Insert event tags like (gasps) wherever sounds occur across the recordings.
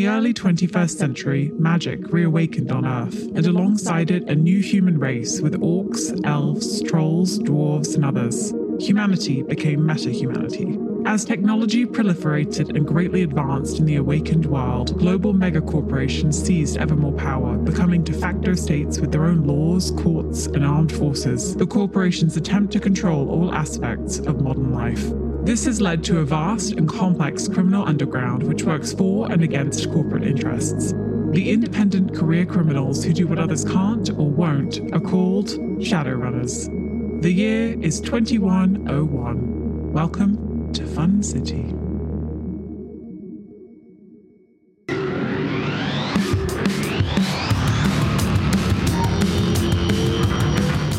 the early 21st century, magic reawakened on Earth, and alongside it, a new human race with orcs, elves, trolls, dwarves, and others. Humanity became meta humanity. As technology proliferated and greatly advanced in the awakened world, global megacorporations seized ever more power, becoming de facto states with their own laws, courts, and armed forces. The corporations attempt to control all aspects of modern life. This has led to a vast and complex criminal underground which works for and against corporate interests. The independent career criminals who do what others can't or won't are called Shadowrunners. The year is 2101. Welcome to Fun City.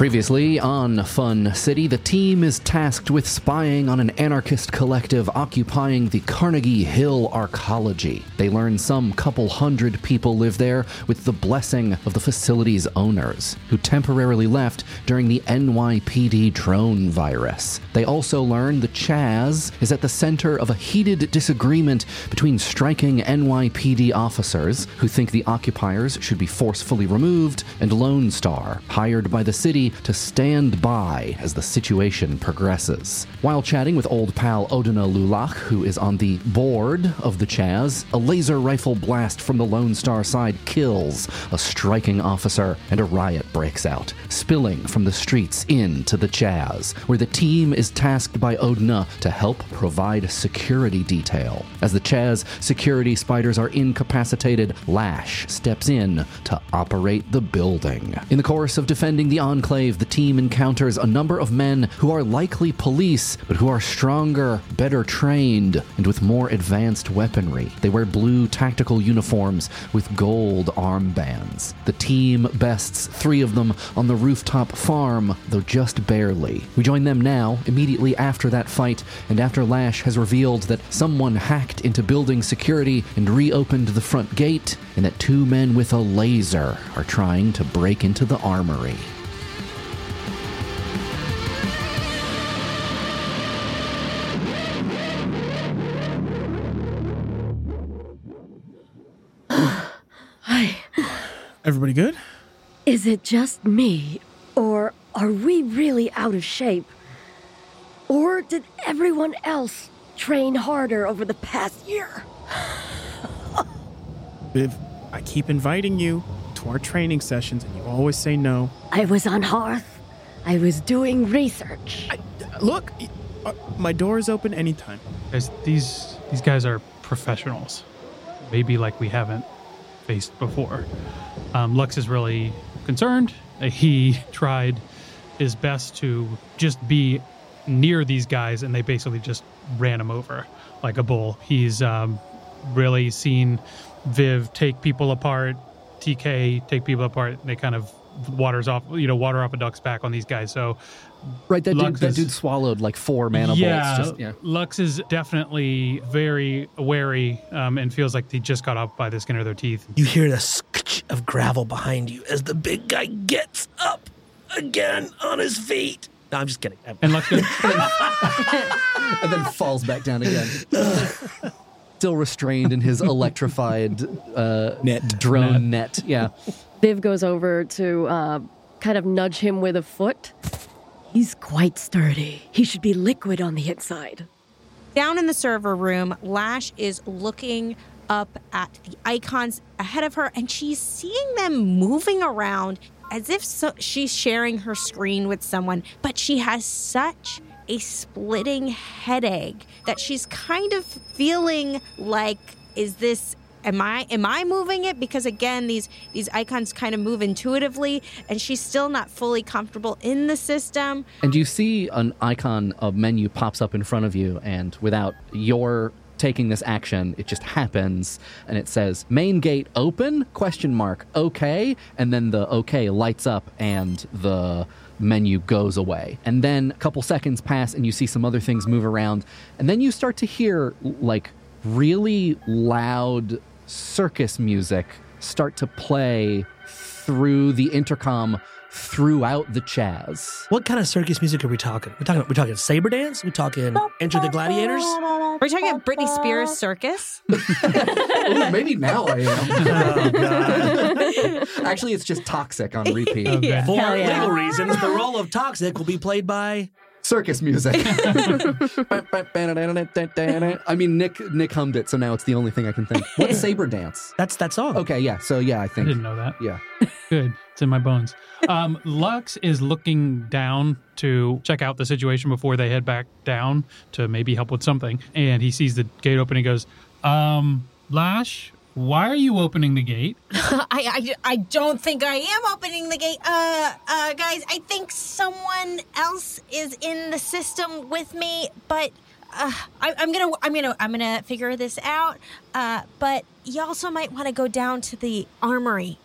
Previously on Fun City, the team is tasked with spying on an anarchist collective occupying the Carnegie Hill Arcology. They learn some couple hundred people live there with the blessing of the facility's owners, who temporarily left during the NYPD drone virus. They also learn the Chaz is at the center of a heated disagreement between striking NYPD officers who think the occupiers should be forcefully removed and Lone Star, hired by the city to stand by as the situation progresses. While chatting with old pal Odina Lulach, who is on the board of the Chaz, a laser rifle blast from the Lone Star side kills a striking officer and a riot breaks out, spilling from the streets into the Chaz, where the team is tasked by Odina to help provide security detail. As the Chaz security spiders are incapacitated, Lash steps in to operate the building. In the course of defending the Enclave, the team encounters a number of men who are likely police, but who are stronger, better trained, and with more advanced weaponry. They wear blue tactical uniforms with gold armbands. The team bests three of them on the rooftop farm, though just barely. We join them now, immediately after that fight, and after Lash has revealed that someone hacked into building security and reopened the front gate, and that two men with a laser are trying to break into the armory. Everybody good? Is it just me? Or are we really out of shape? Or did everyone else train harder over the past year? (sighs) Viv, I keep inviting you to our training sessions and you always say no. I was on Hearth. I was doing research. I, look, uh, my door is open anytime. Guys, these these guys are professionals. Maybe like we haven't faced before. Um, Lux is really concerned. He (laughs) tried his best to just be near these guys, and they basically just ran him over like a bull. He's um, really seen Viv take people apart, TK take people apart. They kind of waters off, you know, water off a duck's back on these guys. So Right, that dude, Lux that is- dude swallowed like four mana yeah, bolts. Just, yeah. Lux is definitely very wary um, and feels like he just got up by the skin of their teeth. You hear the skitch of gravel behind you as the big guy gets up again on his feet. No, I'm just kidding. And Lux goes, (laughs) (laughs) and then falls back down again. (laughs) Still restrained in his electrified uh, Net. drone net. Yeah. Viv goes over to uh, kind of nudge him with a foot. He's quite sturdy. He should be liquid on the inside. Down in the server room, Lash is looking up at the icons ahead of her and she's seeing them moving around as if so- she's sharing her screen with someone, but she has such a splitting headache that she's kind of feeling like is this am I am I moving it because again these these icons kind of move intuitively and she's still not fully comfortable in the system. And you see an icon, a menu pops up in front of you, and without your taking this action, it just happens, and it says "main gate open?" question mark okay, and then the okay lights up, and the menu goes away. And then a couple seconds pass, and you see some other things move around, and then you start to hear like really loud circus music start to play through the intercom throughout the Chaz. What kind of circus music are we talking? We're talking. We're talking saber dance. We're talking Enter the Gladiators. Are We're talking about Britney Spears circus. (laughs) Ooh, maybe now I am. (laughs) Oh, Actually, it's just toxic on repeat. (laughs) Okay. For yeah. legal reasons, the role of Toxic will be played by. Circus music. (laughs) I mean, Nick Nick hummed it, so now it's the only thing I can think. What's (laughs) saber dance? That's that song. Okay, yeah. So yeah, I I think didn't know that. yeah. (laughs) Good. It's in my bones. Um, Lux is looking down to check out the situation before they head back down to maybe help with something. And he sees the gate open and goes, um, Lash, why are you opening the gate? (laughs) I, I, I don't think I am opening the gate. Uh, uh, guys, I think someone else is in the system with me, but uh, I, I'm gonna, I'm gonna, I'm gonna figure this out. Uh, but you also might want to go down to the armory.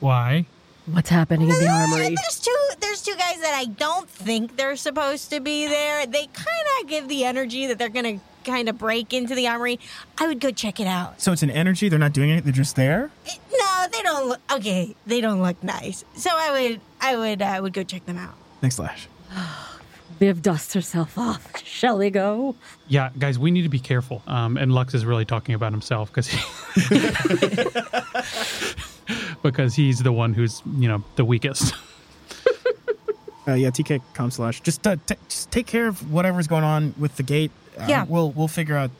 Why? What's happening in the armory? There's two, there's two guys that I don't think they're supposed to be there. They kind of give the energy that they're gonna kind of break into the armory. I would go check it out. So it's an energy. They're not doing it. They're just there. No, they don't look okay. They don't look nice. So I would, I would, I would go check them out. Thanks, Lash. (sighs) Viv dusts herself off. (laughs) Shall we go? Yeah, guys, we need to be careful. Um, and Lux is really talking about himself because he, (laughs) because he's the one who's you know the weakest. (laughs) Uh, yeah, TK com slash. Just uh, t- just take care of whatever's going on with the gate. Uh, Yeah. we'll we'll figure out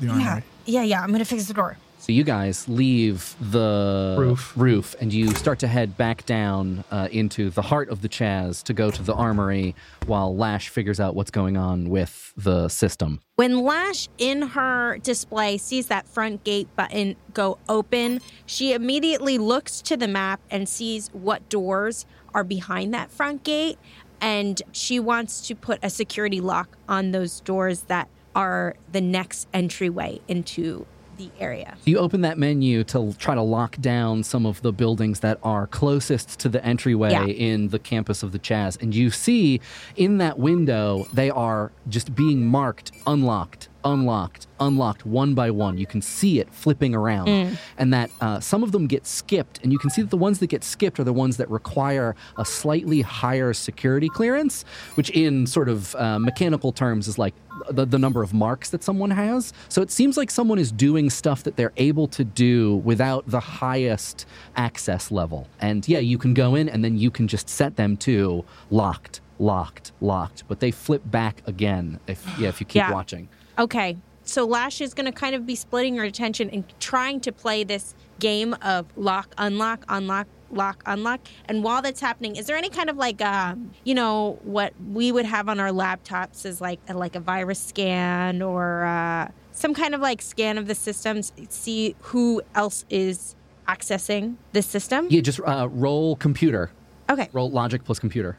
the armory. Yeah, yeah, yeah. I'm gonna fix the door. So you guys leave the Roof. roof and you start to head back down uh, into the heart of the Chaz to go to the armory while Lash figures out what's going on with the system. When Lash in her display sees that front gate button go open, she immediately looks to the map and sees what doors are behind that front gate. And she wants to put a security lock on those doors that are the next entryway into the area. You open that menu to try to lock down some of the buildings that are closest to the entryway Yeah. in the campus of the Chaz. And you see in that window, they are just being marked unlocked, unlocked, unlocked one by one. You can see it flipping around. And that uh, some of them get skipped. And you can see that the ones that get skipped are the ones that require a slightly higher security clearance, which in sort of uh, mechanical terms is like the, the number of marks that someone has. So it seems like someone is doing stuff that they're able to do without the highest access level. And yeah, you can go in and then you can just set them to locked, locked, locked. But they flip back again if yeah, if you keep Yeah. watching. Okay. So Lash is going to kind of be splitting her attention and trying to play this game of lock, unlock, unlock, lock, unlock. And while that's happening, is there any kind of like, um, you know, what we would have on our laptops is like a, like a virus scan or uh, some kind of like scan of the systems, see who else is accessing the system? Yeah, just uh, roll computer. Okay. Roll logic plus computer.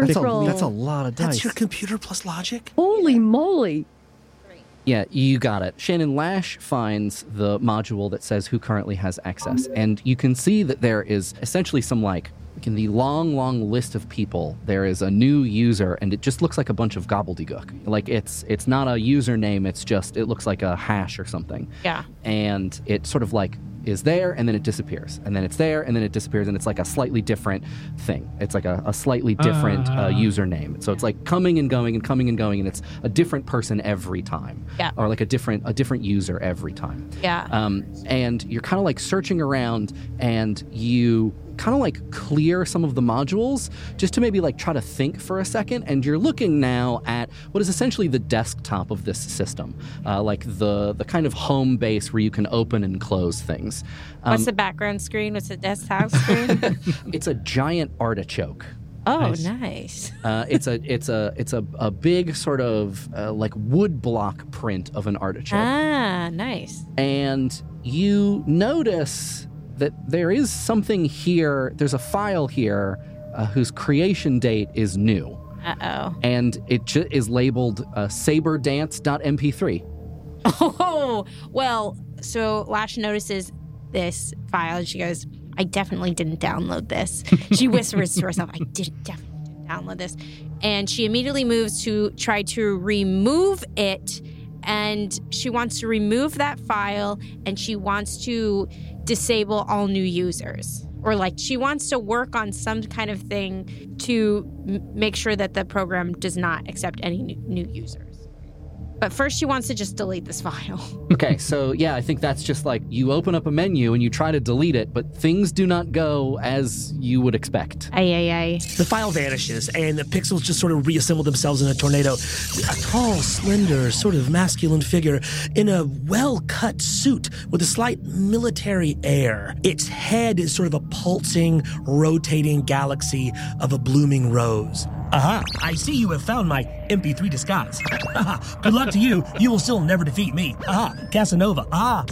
First That's a, roll. that's a lot of dice. That's your computer plus logic. Holy moly. Yeah, you got it. Shannon Lash finds the module that says who currently has access. And you can see that there is essentially some like in the long, long list of people, there is a new user and it just looks like a bunch of gobbledygook. Like it's it's not a username, it's just it looks like a hash or something. Yeah. And it sort of like is there and then it disappears. And then it's there and then it disappears and it's like a slightly different thing. It's like a, a slightly different uh, Ah. username. So it's like coming and going and coming and going and it's a different person every time Yeah. or like a different a different user every time. Yeah. Um, and you're kind of like searching around, and you kind of like clear some of the modules just to maybe like try to think for a second. And you're looking now at what is essentially the desktop of this system, uh, like the the kind of home base where you can open and close things. Um, What's the background screen? What's the desktop screen? (laughs) it's a giant artichoke. oh, Nice. nice. Uh, it's a it's a it's a, a big sort of uh, like wood block print of an artichoke. Ah, nice. and you notice that there is something here. There's a file here uh, whose creation date is new, Uh oh. and it ju- is labeled uh, saberdance.mp3. (laughs) Oh, well, so Lash notices this file and she goes, I definitely didn't download this. She (laughs) whispers to herself, I didn't definitely didn't download this. And she immediately moves to try to remove it. And she wants to remove that file and she wants to disable all new users. or like she wants to work on some kind of thing to m- make sure that the program does not accept any new, new users. But first, she wants to just delete this file. (laughs) Okay, so yeah, I think that's just like you open up a menu and you try to delete it, but things do not go as you would expect. Ay, ay, ay. The file vanishes, and the pixels just sort of reassemble themselves in a tornado. A tall, slender, sort of masculine figure in a well cut suit with a slight military air. Its head is sort of a pulsing, rotating galaxy of a blooming rose. Aha, I see you have found my MP3 disguise. Aha, good luck to you. You will still never defeat me. Aha, Casanova. Ah.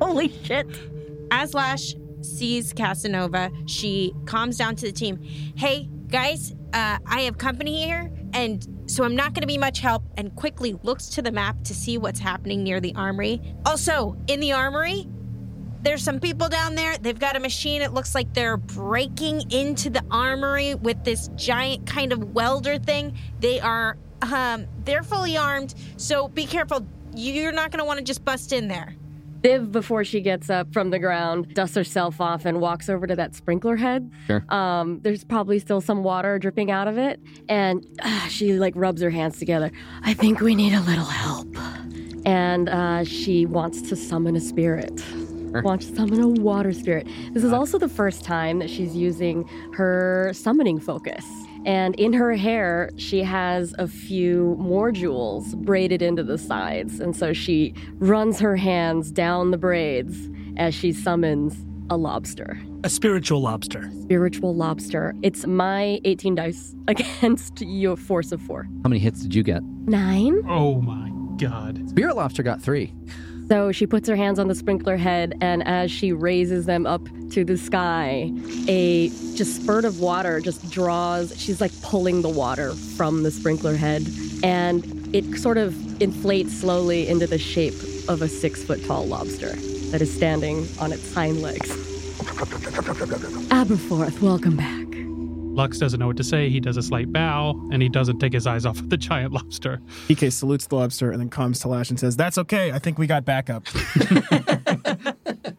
(laughs) Holy shit. As Lash sees Casanova, she calms down to the team. Hey, guys, uh, I have company here, and so I'm not going to be much help, and quickly looks to the map to see what's happening near the armory. Also, in the armory, there's some people down there. They've got a machine. It looks like they're breaking into the armory with this giant kind of welder thing. They are, um, they're fully armed, so be careful. You're not going to want to just bust in there. Viv, before she gets up from the ground, dusts herself off and walks over to that sprinkler head. Sure. Um, there's probably still some water dripping out of it, and uh, she like rubs her hands together. I think we need a little help. And uh, she wants to summon a spirit. Wants to summon a water spirit. This is uh, also the first time that she's using her summoning focus. And in her hair, she has a few more jewels braided into the sides. And so she runs her hands down the braids as she summons a lobster. A spiritual lobster. Spiritual lobster. It's my 18 dice (laughs) against your force of four. How many hits did you get? Nine. Oh my god. Spirit Lobster got three. So she puts her hands on the sprinkler head, and as she raises them up to the sky, a just spurt of water just draws. She's like pulling the water from the sprinkler head, and it sort of inflates slowly into the shape of a six foot tall lobster that is standing on its hind legs. Aberforth, welcome back. Lux doesn't know what to say. He does a slight bow and he doesn't take his eyes off of the giant lobster. (laughs) TK salutes the lobster and then comes to Lash and says, That's okay. I think we got backup. (laughs)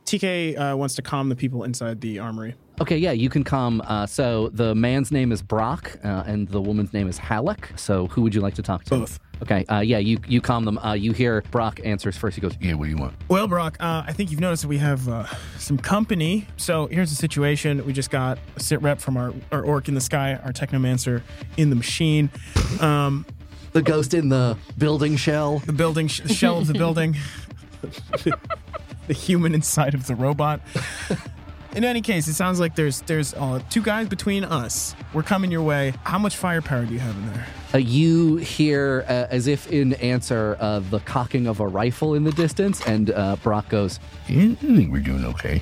TK uh, wants to calm the people inside the armory. Okay, yeah, you can come. Uh, so the man's name is Brock, uh, and the woman's name is Halleck. So who would you like to talk to? Both. Okay, uh, yeah, you you calm them. Uh, you hear Brock answers first. He goes, Yeah, what do you want? Well, Brock, uh, I think you've noticed that we have uh, some company. So here's the situation. We just got a sit rep from our, our orc in the sky, our technomancer in the machine. Um, "The ghost in the building shell." the building, sh- shell of the building, (laughs) (laughs) the human inside of the robot. In any case, it sounds like there's there's uh, two guys between us. We're coming your way. How much firepower do you have in there? Uh, you hear, uh, as if in answer, uh, the cocking of a rifle in the distance, and uh, Brock goes, Yeah, I think we're doing okay.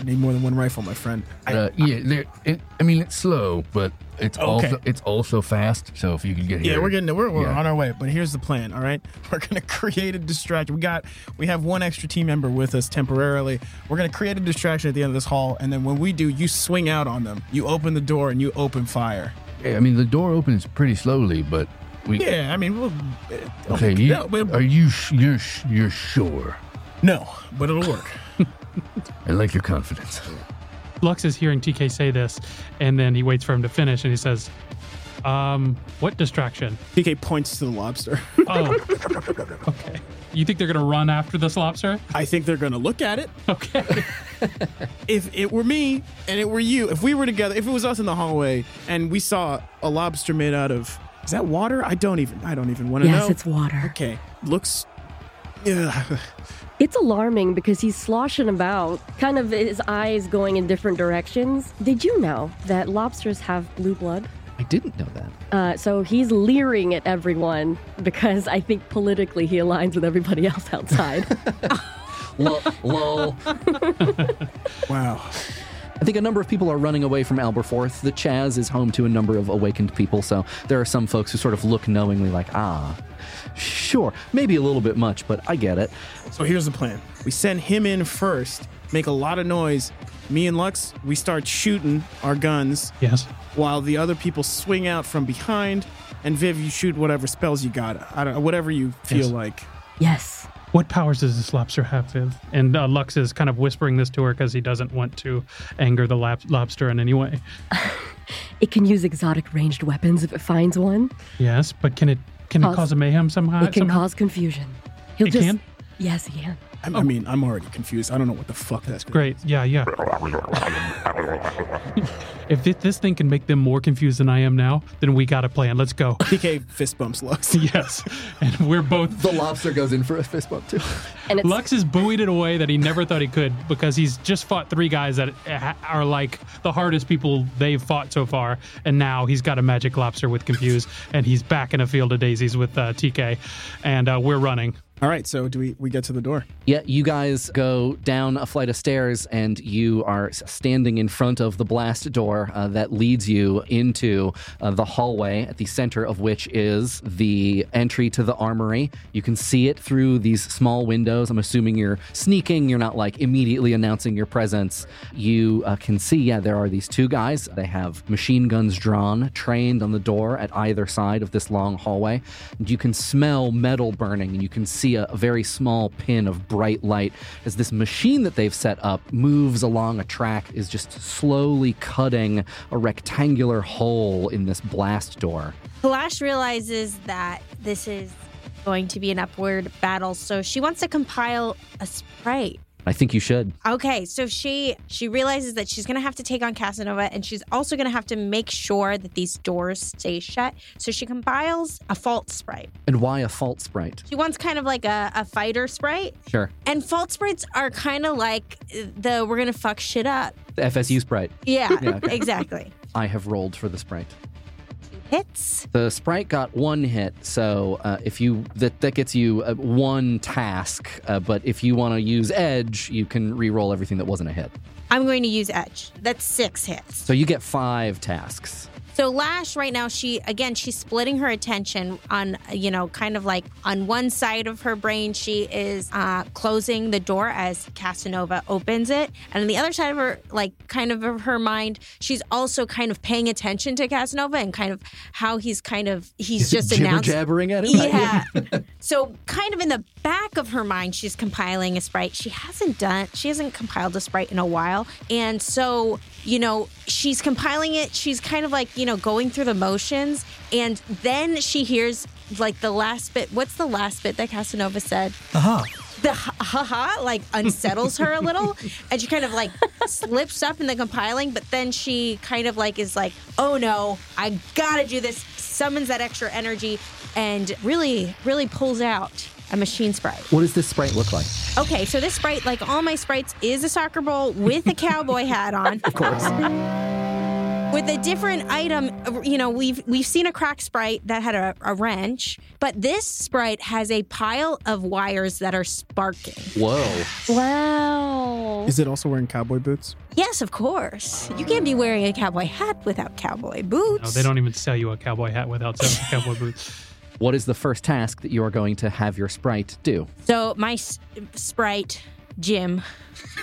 I (laughs) need more than one rifle, my friend. I- Uh, yeah, there- it, I mean it's slow, but it's Okay. also it's also fast. So if you can get here, Yeah, we're getting we're, we're Yeah. on our way. But here's the plan. All right, (laughs) we're gonna create a distraction. We got we have one extra team member with us temporarily. We're gonna create a distraction at the end of this hall, and then when we do, you swing out on them. You open the door and you open fire. Yeah, I mean the door opens pretty slowly, but we. Yeah, I mean, we'll, eh, Okay, you, no, but- are you sh- you're sh- you're sure? no, but it'll work. (laughs) I like your confidence. (laughs) Lux is hearing TK say this, and then he waits for him to finish, and he says, "Um, what distraction? TK points to the lobster. (laughs) Oh, okay. You think they're gonna run after this lobster? I think they're gonna look at it. Okay. (laughs) If it were me and it were you, if we were together, if it was us in the hallway and we saw a lobster made out of is that water? I don't even I don't even want to Yes, know. Yes, it's water. Okay, looks. Ugh. It's alarming because he's sloshing about, kind of his eyes going in different directions. Did you know that lobsters have blue blood? "I didn't know that." Uh, so he's leering at everyone because I think politically he aligns with everybody else outside. (laughs) (laughs) Lol. lol. (laughs) Wow. I think a number of people are running away from Alberforth. The Chaz is home to a number of awakened people, so there are some folks who sort of look knowingly like, ah, sure, maybe a little bit much, but I get it. So here's the plan. We send him in first, make a lot of noise. Me and Lux, we start shooting our guns yes. while the other people swing out from behind. And Viv, you shoot whatever spells you got. I don't whatever you feel Yes. like. yes. What powers does this lobster have, Viv? And uh, Lux is kind of whispering this to her because he doesn't want to anger the lab- lobster in any way. (laughs) It can use exotic ranged weapons if it finds one. Yes, but can it can it Cause- cause a mayhem somehow? it can somehow? cause confusion. He'll It just. can? Yes, he can. I, I mean, I'm already confused. I don't know what the fuck that's gonna Great. Yeah, yeah. (laughs) if thi- this thing can make them more confused than I am now, then we got a plan. Let's go. (laughs) TK fist bumps Lux. (laughs) yes. And we're both. The lobster goes in for a fist bump too. And it's Lux is buoyed in a way that he never thought he could because he's just fought three guys that are like the hardest people they've fought so far. And now he's got a magic lobster with Confuse, and he's back in a field of daisies with uh, TK. And uh, we're running. All right, so do we we get to the door? Yeah, you guys go down a flight of stairs and you are standing in front of the blast door uh, that leads you into uh, the hallway, at the center of which is the entry to the armory. You can see it through these small windows. I'm assuming you're sneaking, you're not like immediately announcing your presence. You uh, can see, yeah, there are these two guys. They have machine guns drawn, trained on the door at either side of this long hallway. And you can smell metal burning and you can see a, a very small pin of bright light as this machine that they've set up moves along a track, is just slowly cutting a rectangular hole in this blast door. Flash realizes that this is going to be an upward battle, so she wants to compile a sprite. I think you should. Okay, so she she realizes that she's gonna have to take on Casanova, and she's also gonna have to make sure that these doors stay shut. So she compiles a fault sprite. And why a fault sprite? She wants kind of like a, a fighter sprite, Sure. and fault sprites are kind of like the we're gonna fuck shit up. The FSU sprite. Yeah, Yeah, (laughs) okay. exactly. I have rolled for the sprite. Hits. The sprite got one hit, so uh, if you that that gets you uh, one task. Uh, but if you want to use edge, you can re-roll everything that wasn't a hit. I'm going to use edge. That's six hits. So you get five tasks. So Lash right now she again she's splitting her attention on you know kind of like on one side of her brain she is uh, closing the door as Casanova opens it and on the other side of her like kind of of her mind she's also kind of paying attention to Casanova and kind of how he's kind of he's just announced jabbering at him. yeah. (laughs) so kind of in the back of her mind, she's compiling a sprite. She hasn't done, she hasn't compiled a sprite in a while. And so, you know, she's compiling it. She's kind of like, you know, going through the motions. And then she hears like the last bit. What's the last bit that Casanova said? Aha. the ha ha like unsettles her a little (laughs) and she kind of like slips up in the compiling but then she kind of like is like oh no i gotta do this summons that extra energy and really really pulls out a machine sprite What does this sprite look like? okay so this sprite like all my sprites is a soccer ball with a cowboy hat on of course (laughs) with a different item you know we've we've seen a crack sprite that had a, a wrench but this sprite has a pile of wires that are sparking Whoa. wow. Is it also wearing cowboy boots? Yes, of course. You can't be wearing a cowboy hat without cowboy boots. No, they don't even sell you a cowboy hat without selling cowboy boots. What is the first task that you are going to have your sprite do? So my s- sprite, Jim,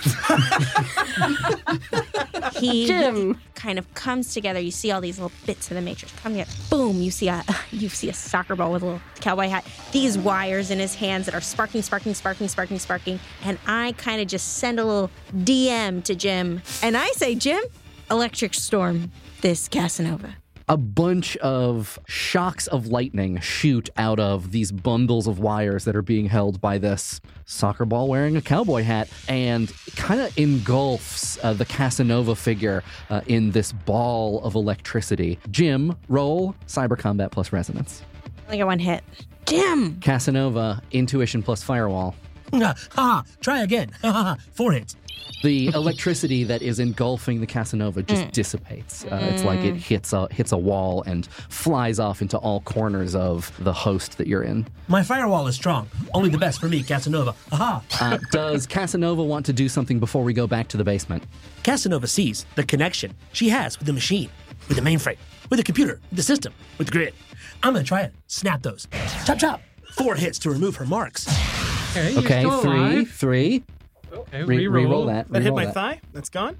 (laughs) he Jim. kind of comes together. You see all these little bits of the matrix come together. Boom! You see a (laughs) you see a soccer ball with a little cowboy hat. These wires in his hands that are sparking, sparking, sparking, sparking, sparking. And I kind of just send a little DM to Jim, and I say, Jim, electric storm this Casanova. A bunch of shocks of lightning shoot out of these bundles of wires that are being held by this soccer ball wearing a cowboy hat and kind of engulfs uh, the Casanova figure uh, in this ball of electricity. Jim, roll cyber combat plus resonance. I got one hit. Jim. Casanova, intuition plus firewall. (laughs) Ah, ah, try again. (laughs) Ha, ha, ha. Four hits. The electricity that is engulfing the Casanova just dissipates. Uh, It's like it hits a hits a wall and flies off into all corners of the host that you're in. My firewall is strong. Only the best for me, Casanova. Aha. Uh, does (laughs) Casanova want to do something before we go back to the basement? Casanova sees the connection she has with the machine, with the mainframe, with the computer, with the system, with the grid. I'm gonna try it. Snap those. Chop chop. Four hits to remove her marks. Okay, you're still three, alive. three. Okay, Re- reroll. reroll that. That hit my that. thigh. That's gone.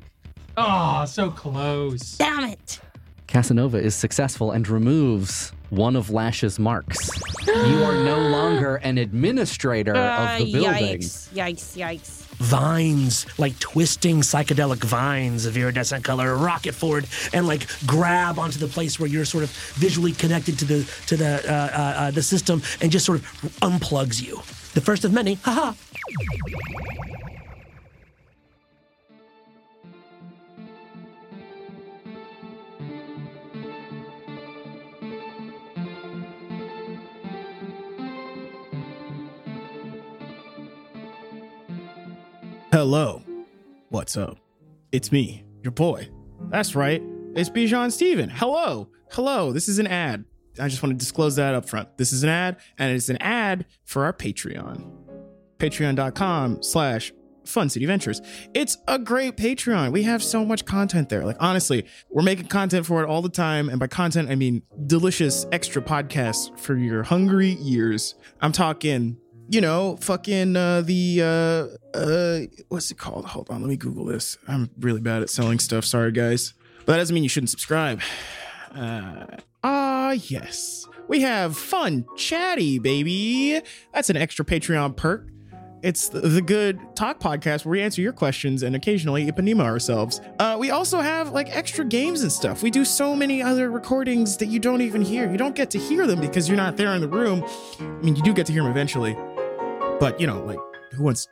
Oh, so close. Damn it. Casanova is successful and removes one of Lash's marks. you are no (gasps) longer an administrator Uh, of the building. Yikes! Yikes! Yikes! vines, like twisting psychedelic vines of iridescent color, rocket forward and like grab onto the place where you're sort of visually connected to the to the uh, uh, uh, the system and just sort of unplugs you. The first of many. Haha. Hello. What's up? It's me, your boy. That's right. It's Bijan Stephen. Hello. Hello. This is an ad. I just want to disclose that up front. This is an ad, and it's an ad for our Patreon. Patreon.com slash Fun City Ventures. It's a great Patreon. We have so much content there. Like, honestly, we're making content for it all the time. And by content, I mean delicious extra podcasts for your hungry ears. I'm talking you know, fucking uh, the uh, uh, what's it called? Hold on, let me Google this. I'm really bad at selling stuff. Sorry, guys, but that doesn't mean you shouldn't subscribe. Uh, ah, yes, we have fun, chatty, baby. That's an extra Patreon perk. It's the, good talk podcast where we answer your questions and occasionally Ipanema ourselves. Uh, we also have like extra games and stuff. We do so many other recordings that you don't even hear. You don't get to hear them because you're not there in the room. I mean, you do get to hear them eventually, but you know, like who wants?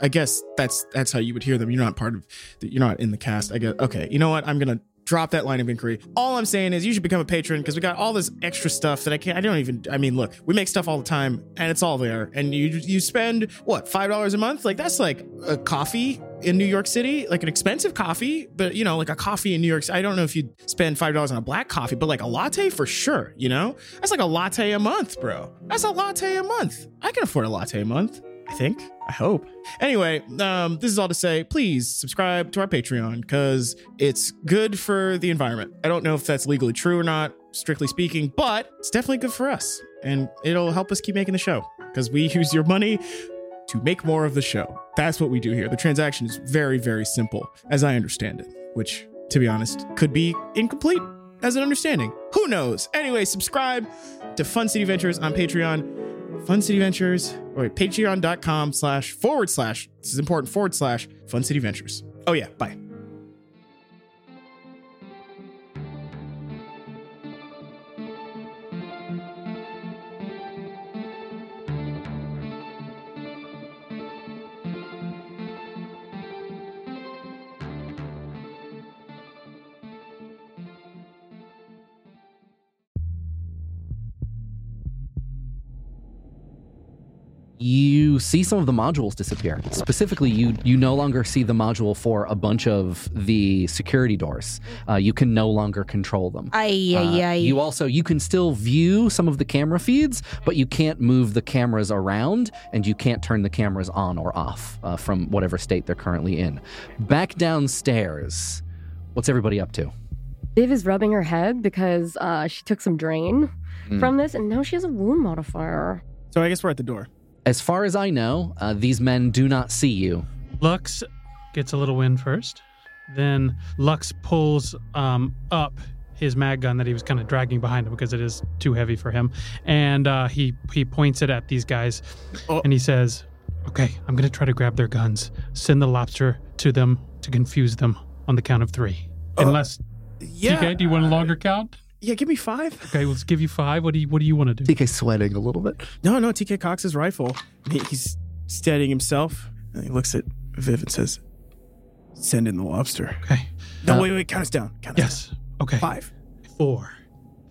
I guess that's that's how you would hear them. You're not part of. You're not in the cast. I guess. Okay, you know what? I'm gonna drop that line of inquiry. All I'm saying is you should become a patron because we got all this extra stuff that I can't. I don't even. I mean, look, we make stuff all the time, and it's all there. And you you spend what five dollars a month? Like that's like a coffee in New York City, like an expensive coffee, but you know, like a coffee in New York. I don't know if you'd spend five dollars on a black coffee, but like a latte for sure. You know, that's like a latte a month, bro. That's a latte a month. I can afford a latte a month. I think. I hope. Anyway, um, this is all to say, please subscribe to our Patreon because it's good for the environment. I don't know if that's legally true or not, strictly speaking, but it's definitely good for us. And it'll help us keep making the show because we (laughs) use your money to make more of the show. That's what we do here. The transaction is very, very simple, as I understand it, which, to be honest, could be incomplete as an understanding. Who knows? Anyway, subscribe to Fun City Ventures on Patreon. Fun City Ventures, or wait, patreon.com slash forward slash, this is important, forward slash Fun City Ventures. Oh yeah, bye. You see some of the modules disappear. Specifically, you you no longer see the module for a bunch of the security doors. Uh, you can no longer control them. Ay, Uh, ay, ay. You also you can still view some of the camera feeds, but you can't move the cameras around, and you can't turn the cameras on or off uh, from whatever state they're currently in. Back downstairs, what's everybody up to? Viv is rubbing her head because uh, she took some drain from this, and now she has a wound modifier. So I guess we're at the door. As far as I know, uh, these men do not see you. Lux gets a little wind first. Then Lux pulls um, up his mag gun that he was kind of dragging behind him because it is too heavy for him, and uh, he he points it at these guys, Oh. and he says, "Okay, I'm gonna try to grab their guns, send the lobster to them to confuse them on the count of three. Unless Yeah. TK, do you want a longer count? Yeah, give me five. Okay, let's give you five. What do you What do you want to do? TK sweating a little bit. No, no, TK Cox's rifle. He's steadying himself. And he looks at Viv and says, Send in the lobster. Okay. No, Uh, wait, wait, count us down. Count us down. Yes. Okay. down. Five. four,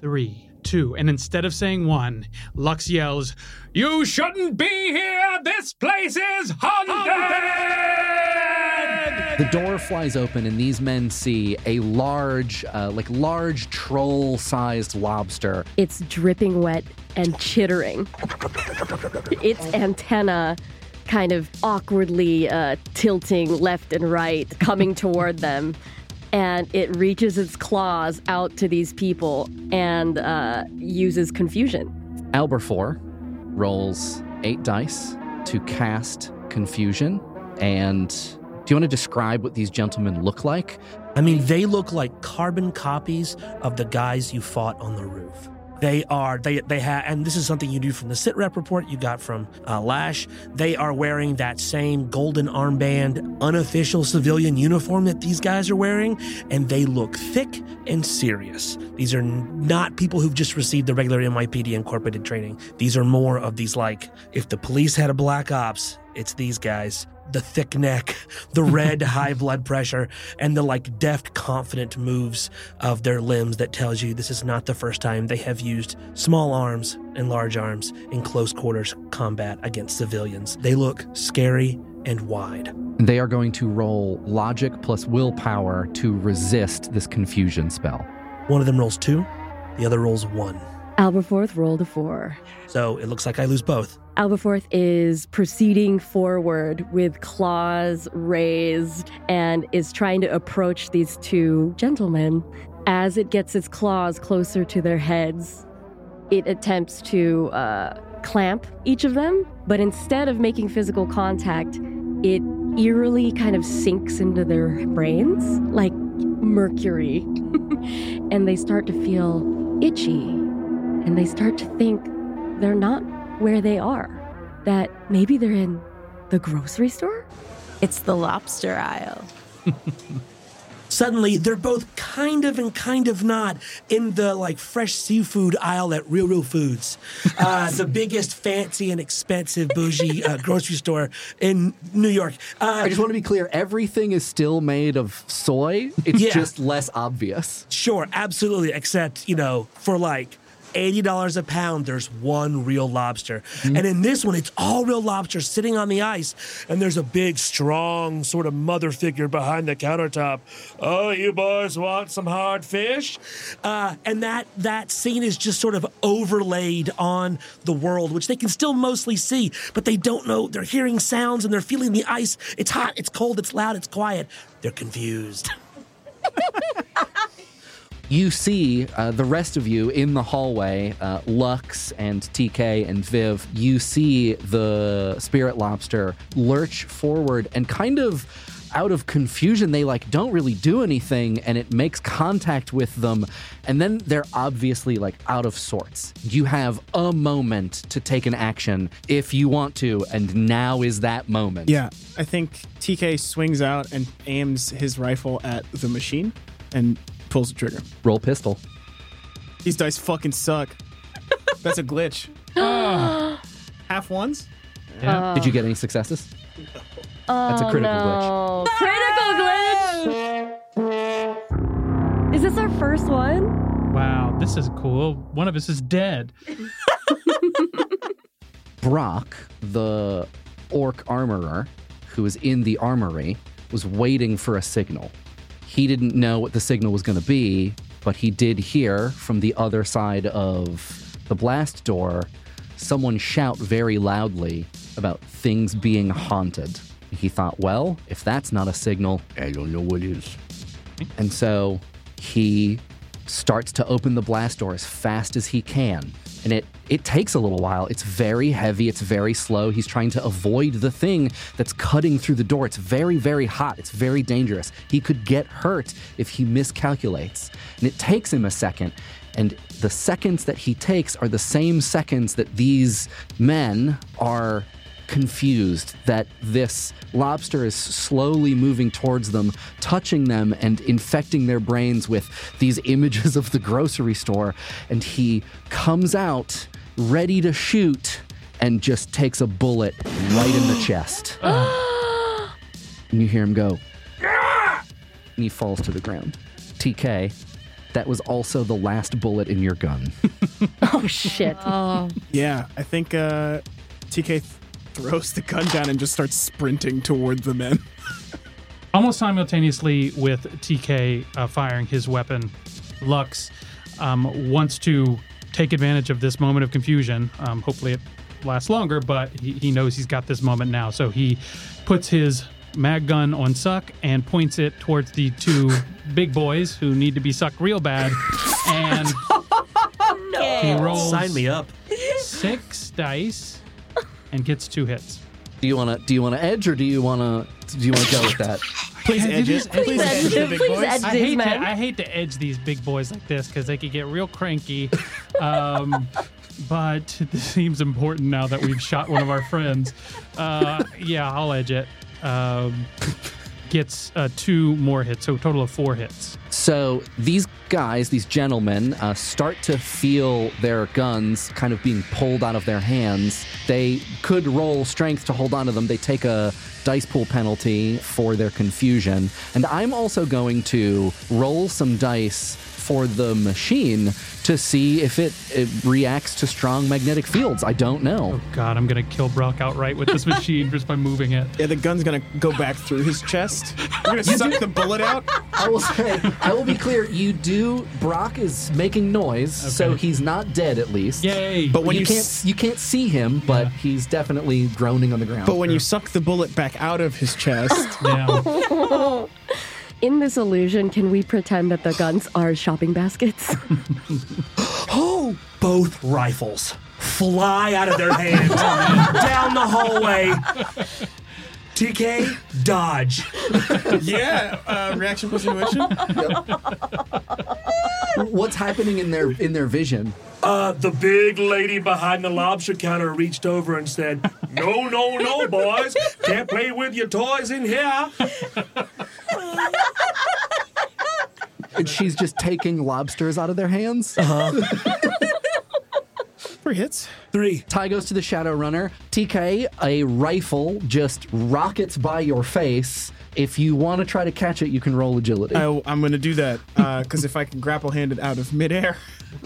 three, two, and instead of saying one, Lux yells, "You shouldn't be here! This place is haunted!" The door flies open, and these men see a large, uh, like large troll-sized lobster. It's dripping wet and chittering. its antenna kind of awkwardly uh, tilting left and right, coming toward them. And it reaches its claws out to these people and uh, uses confusion. Alberfor rolls eight dice to cast confusion, and Do you want to describe what these gentlemen look like? I mean, they look like carbon copies of the guys you fought on the roof. They are they they have, and this is something you do from the sit rep report you got from uh, Lash. They are wearing that same golden armband, unofficial civilian uniform that these guys are wearing, and they look thick and serious. These are not people who've just received the regular NYPD incorporated training. These are more of these like if the police had a black ops, it's these guys the thick neck, the red (laughs) high blood pressure, and the like deft, confident moves of their limbs that tells you this is not the first time they have used small arms and large arms in close quarters combat against civilians. They look scary and wide. They are going to roll logic plus willpower to resist this confusion spell. One of them rolls two, the other rolls one. Alberforth rolled a four. So it looks like I lose both. Alberforth is proceeding forward with claws raised and is trying to approach these two gentlemen. As it gets its claws closer to their heads, it attempts to uh, clamp each of them, but instead of making physical contact, it eerily kind of sinks into their brains like mercury. (laughs) and they start to feel itchy. And they start to think they're not where they are. That maybe they're in the grocery store? It's the lobster aisle. (laughs) Suddenly, they're both kind of and kind of not in the like fresh seafood aisle at Real Real Foods, uh, (laughs) the biggest fancy and expensive bougie uh, grocery store in New York. Uh, I just want to be clear everything is still made of soy, it's Yeah. just less obvious. Sure, absolutely. Except, you know, for like $80 a pound, there's one real lobster. And in this one, it's all real lobster sitting on the ice. And there's a big, strong sort of mother figure behind the countertop. Oh, you boys want some hard fish? Uh, and that, that scene is just sort of overlaid on the world, which they can still mostly see, but they don't know. They're hearing sounds and they're feeling the ice. It's hot, it's cold, it's loud, it's quiet. They're confused. (laughs) You see uh, the rest of you in the hallway, uh, Lux and TK and Viv. You see the spirit lobster lurch forward and kind of out of confusion, they like don't really do anything and it makes contact with them. And then they're obviously like out of sorts. You have a moment to take an action if you want to, and now is that moment. Yeah, I think TK swings out and aims his rifle at the machine and pulls the trigger. Roll pistol. These dice fucking suck. That's a glitch. (gasps) Half ones? Yeah. Uh. Did you get any successes? That's a oh, critical glitch. Oh, Critical glitch! Is this our first one? wow, this is cool. One of us is dead. (laughs) Brock, the orc armorer who was in the armory, was waiting for a signal. He didn't know what the signal was going to be, but he did hear from the other side of the blast door someone shout very loudly about things being haunted. He thought, well, if that's not a signal, I don't know what is. and so he starts to open the blast door as fast as he can. And it, it takes a little while. It's very heavy, it's very slow. He's trying to avoid the thing that's cutting through the door. It's very, very hot. It's very dangerous. He could get hurt if he miscalculates. And it takes him a second. And the seconds that he takes are the same seconds that these men are confused that this lobster is slowly moving towards them, touching them and infecting their brains with these images of the grocery store. And he comes out ready to shoot and just takes a bullet right in the chest. (gasps) and you hear him go, and he falls to the ground. TK, that was also the last bullet in your gun. (laughs) Oh, shit. Oh, Yeah, I think uh, TK th- throws the gun down and just starts sprinting toward the men. Almost simultaneously with TK uh, firing his weapon, Lux um, wants to take advantage of this moment of confusion. Um, hopefully, it lasts longer, but he, he knows he's got this moment now. So he puts his mag gun on Suck and points it towards the two big boys who need to be sucked real bad. And (laughs) he rolls Sign me up. six dice and gets two hits. Do you want to? Do you want to edge or do you want to? Do you want to go with that? (laughs) Please Yeah, edge it it. is- Please edge edge it. it, Please boys. edge I hate men. to I hate to edge these big boys like this because they could get real cranky. Um, (laughs) but this seems important now that we've shot one of our friends. Uh, yeah, I'll edge it. Um, gets uh, two more hits, so a total of four hits. So these guys, these gentlemen, uh, start to feel their guns kind of being pulled out of their hands. They could roll strength to hold on to them. They take a dice pool penalty for their confusion. And I'm also going to roll some dice for the machine to see if it, it reacts to strong magnetic fields. I don't know. Oh God, I'm gonna kill Brock outright with this machine just by moving it. Yeah, the gun's gonna go back through his chest. You're gonna suck the bullet out. I will say, I will be clear. You do. Brock is making noise, so he's not dead at least. Yay! But when you, you, can't s- you can't see him, but Yeah. he's definitely groaning on the ground. but when you suck the bullet back out of his chest, yeah. (laughs) In this illusion, can we pretend that the guns are shopping baskets? (laughs) Oh, both rifles fly out of their hands (laughs) down the hallway. TK, dodge. (laughs) yeah, uh, reaction plus intuition. what's happening in their in their vision? Uh, the big lady behind the lobster counter reached over and said, No, no, no, boys. Can't play with your toys in here. And she's just taking lobsters out of their hands. (laughs) Three hits. Three. Tie goes to the Shadow Runner. TK, a rifle just rockets by your face. If you want to try to catch it, you can roll agility. I, am gonna do that uh, because if I can grapple hand it out of midair,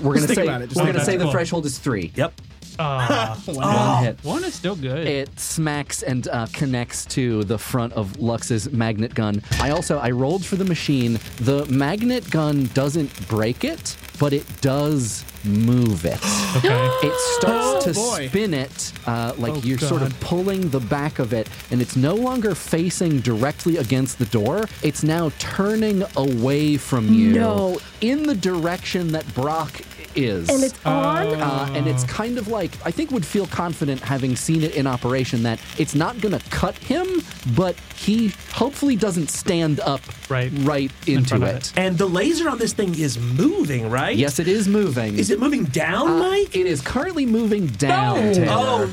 we're gonna (laughs) say about it, just we're gonna say the Cool. threshold is three. Yep. Uh, (laughs) One hit. one is still good. It smacks and uh, connects to the front of Lux's magnet gun. I also I rolled for the machine. The magnet gun doesn't break it, but it does move it. (gasps) okay. It starts to boy. spin it uh, like Oh, you're sort of pulling the back of it, and it's no longer facing directly against the door. It's now turning away from you No. in the direction that Brock is. and it's on? Uh, and it's kind of like I think would feel confident having seen it in operation that it's not going to cut him, but he hopefully doesn't stand up Right. right into front of it. it. And the laser on this thing is moving, right? Yes, it is moving. Is it moving down, Uh, Mike? It is currently moving down. Taylor. Oh,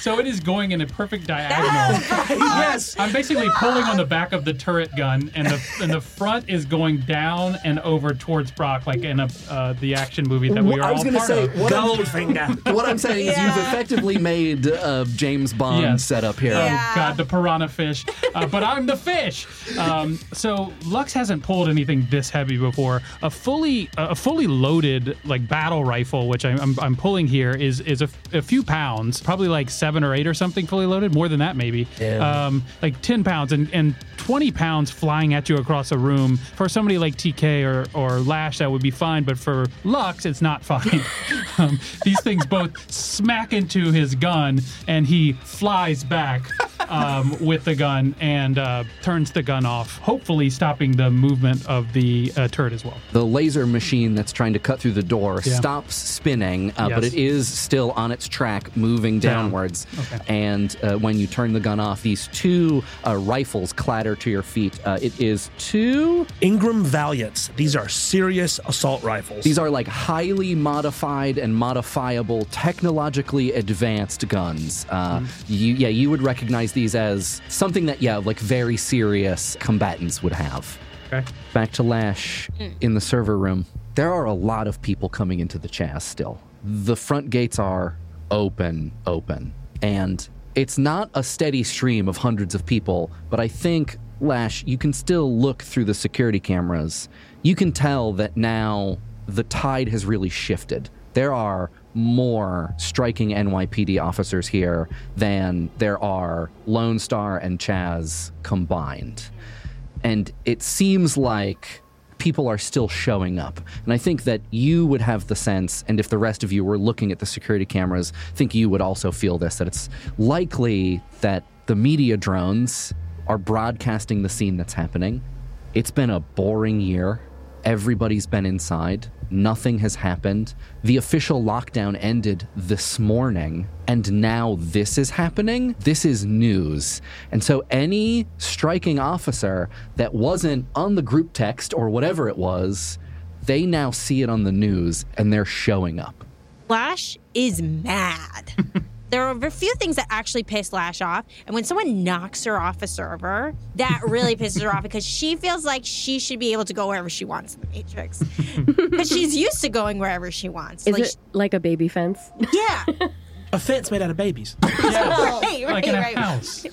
So it is going in a perfect diagonal. (laughs) yes. I'm basically pulling on the back of the turret gun, and the and the front is going down and over towards Brock, like in a uh, the action movie that we Well, are I was all gonna part say of. what I'm, Goldfinger. (laughs) what I'm saying is you've effectively made a James Bond Yes. setup here. Oh God, the piranha fish! Uh, but I'm the fish. Um, so Lux hasn't pulled anything this heavy before. A fully a fully loaded like battle rifle, which I'm, I'm, I'm pulling here, is is a, a few pounds, probably like seven or eight or something, fully loaded. More than that, maybe. Um, like ten pounds and and twenty pounds flying at you across a room. For somebody like TK or or Lash, that would be fine. But for Lux, it's not fine. (laughs) um, these things both smack into his gun, and he flies back um, with the gun and uh, turns the gun off, hopefully stopping the movement of the uh, turret as well. The laser machine that's trying to cut through the door Yeah. stops spinning, uh, but it is still on its track, moving Down. Downwards. Okay. And uh, when you turn the gun off, these two uh, rifles clatter to your feet. Uh, it is two. Ingram Valiants. These are serious assault rifles. These are like highly modified and modifiable, technologically advanced guns. Uh, You, yeah, you would recognize these as something that, yeah, like very serious combatants would have. Okay. Back to Lash in the server room. There are a lot of people coming into the Chaz still. The front gates are open, open. And it's not a steady stream of hundreds of people, but I think, Lash, you can still look through the security cameras. You can tell that now the tide has really shifted. There are more striking NYPD officers here than there are Lone Star and Chaz combined and it seems like people are still showing up. And I think that you would have the sense, and if the rest of you were looking at the security cameras, think you would also feel this that it's likely that the media drones are broadcasting the scene that's happening. It's been a boring year. Everybody's been inside. Nothing has happened. The official lockdown ended this morning, and now this is happening. This is news. And so, any striking officer that wasn't on the group text or whatever it was, they now see it on the news and they're showing up. Lash is mad. (laughs) there are a few things that actually piss Lash off. And when someone knocks her off a server, that really pisses her off because she feels like she should be able to go wherever she wants in the Matrix. (laughs) Because she's used to going wherever she wants. Is like, it like a baby fence? yeah. (laughs) A fence made out of babies. (laughs) right, right, like in a right. house.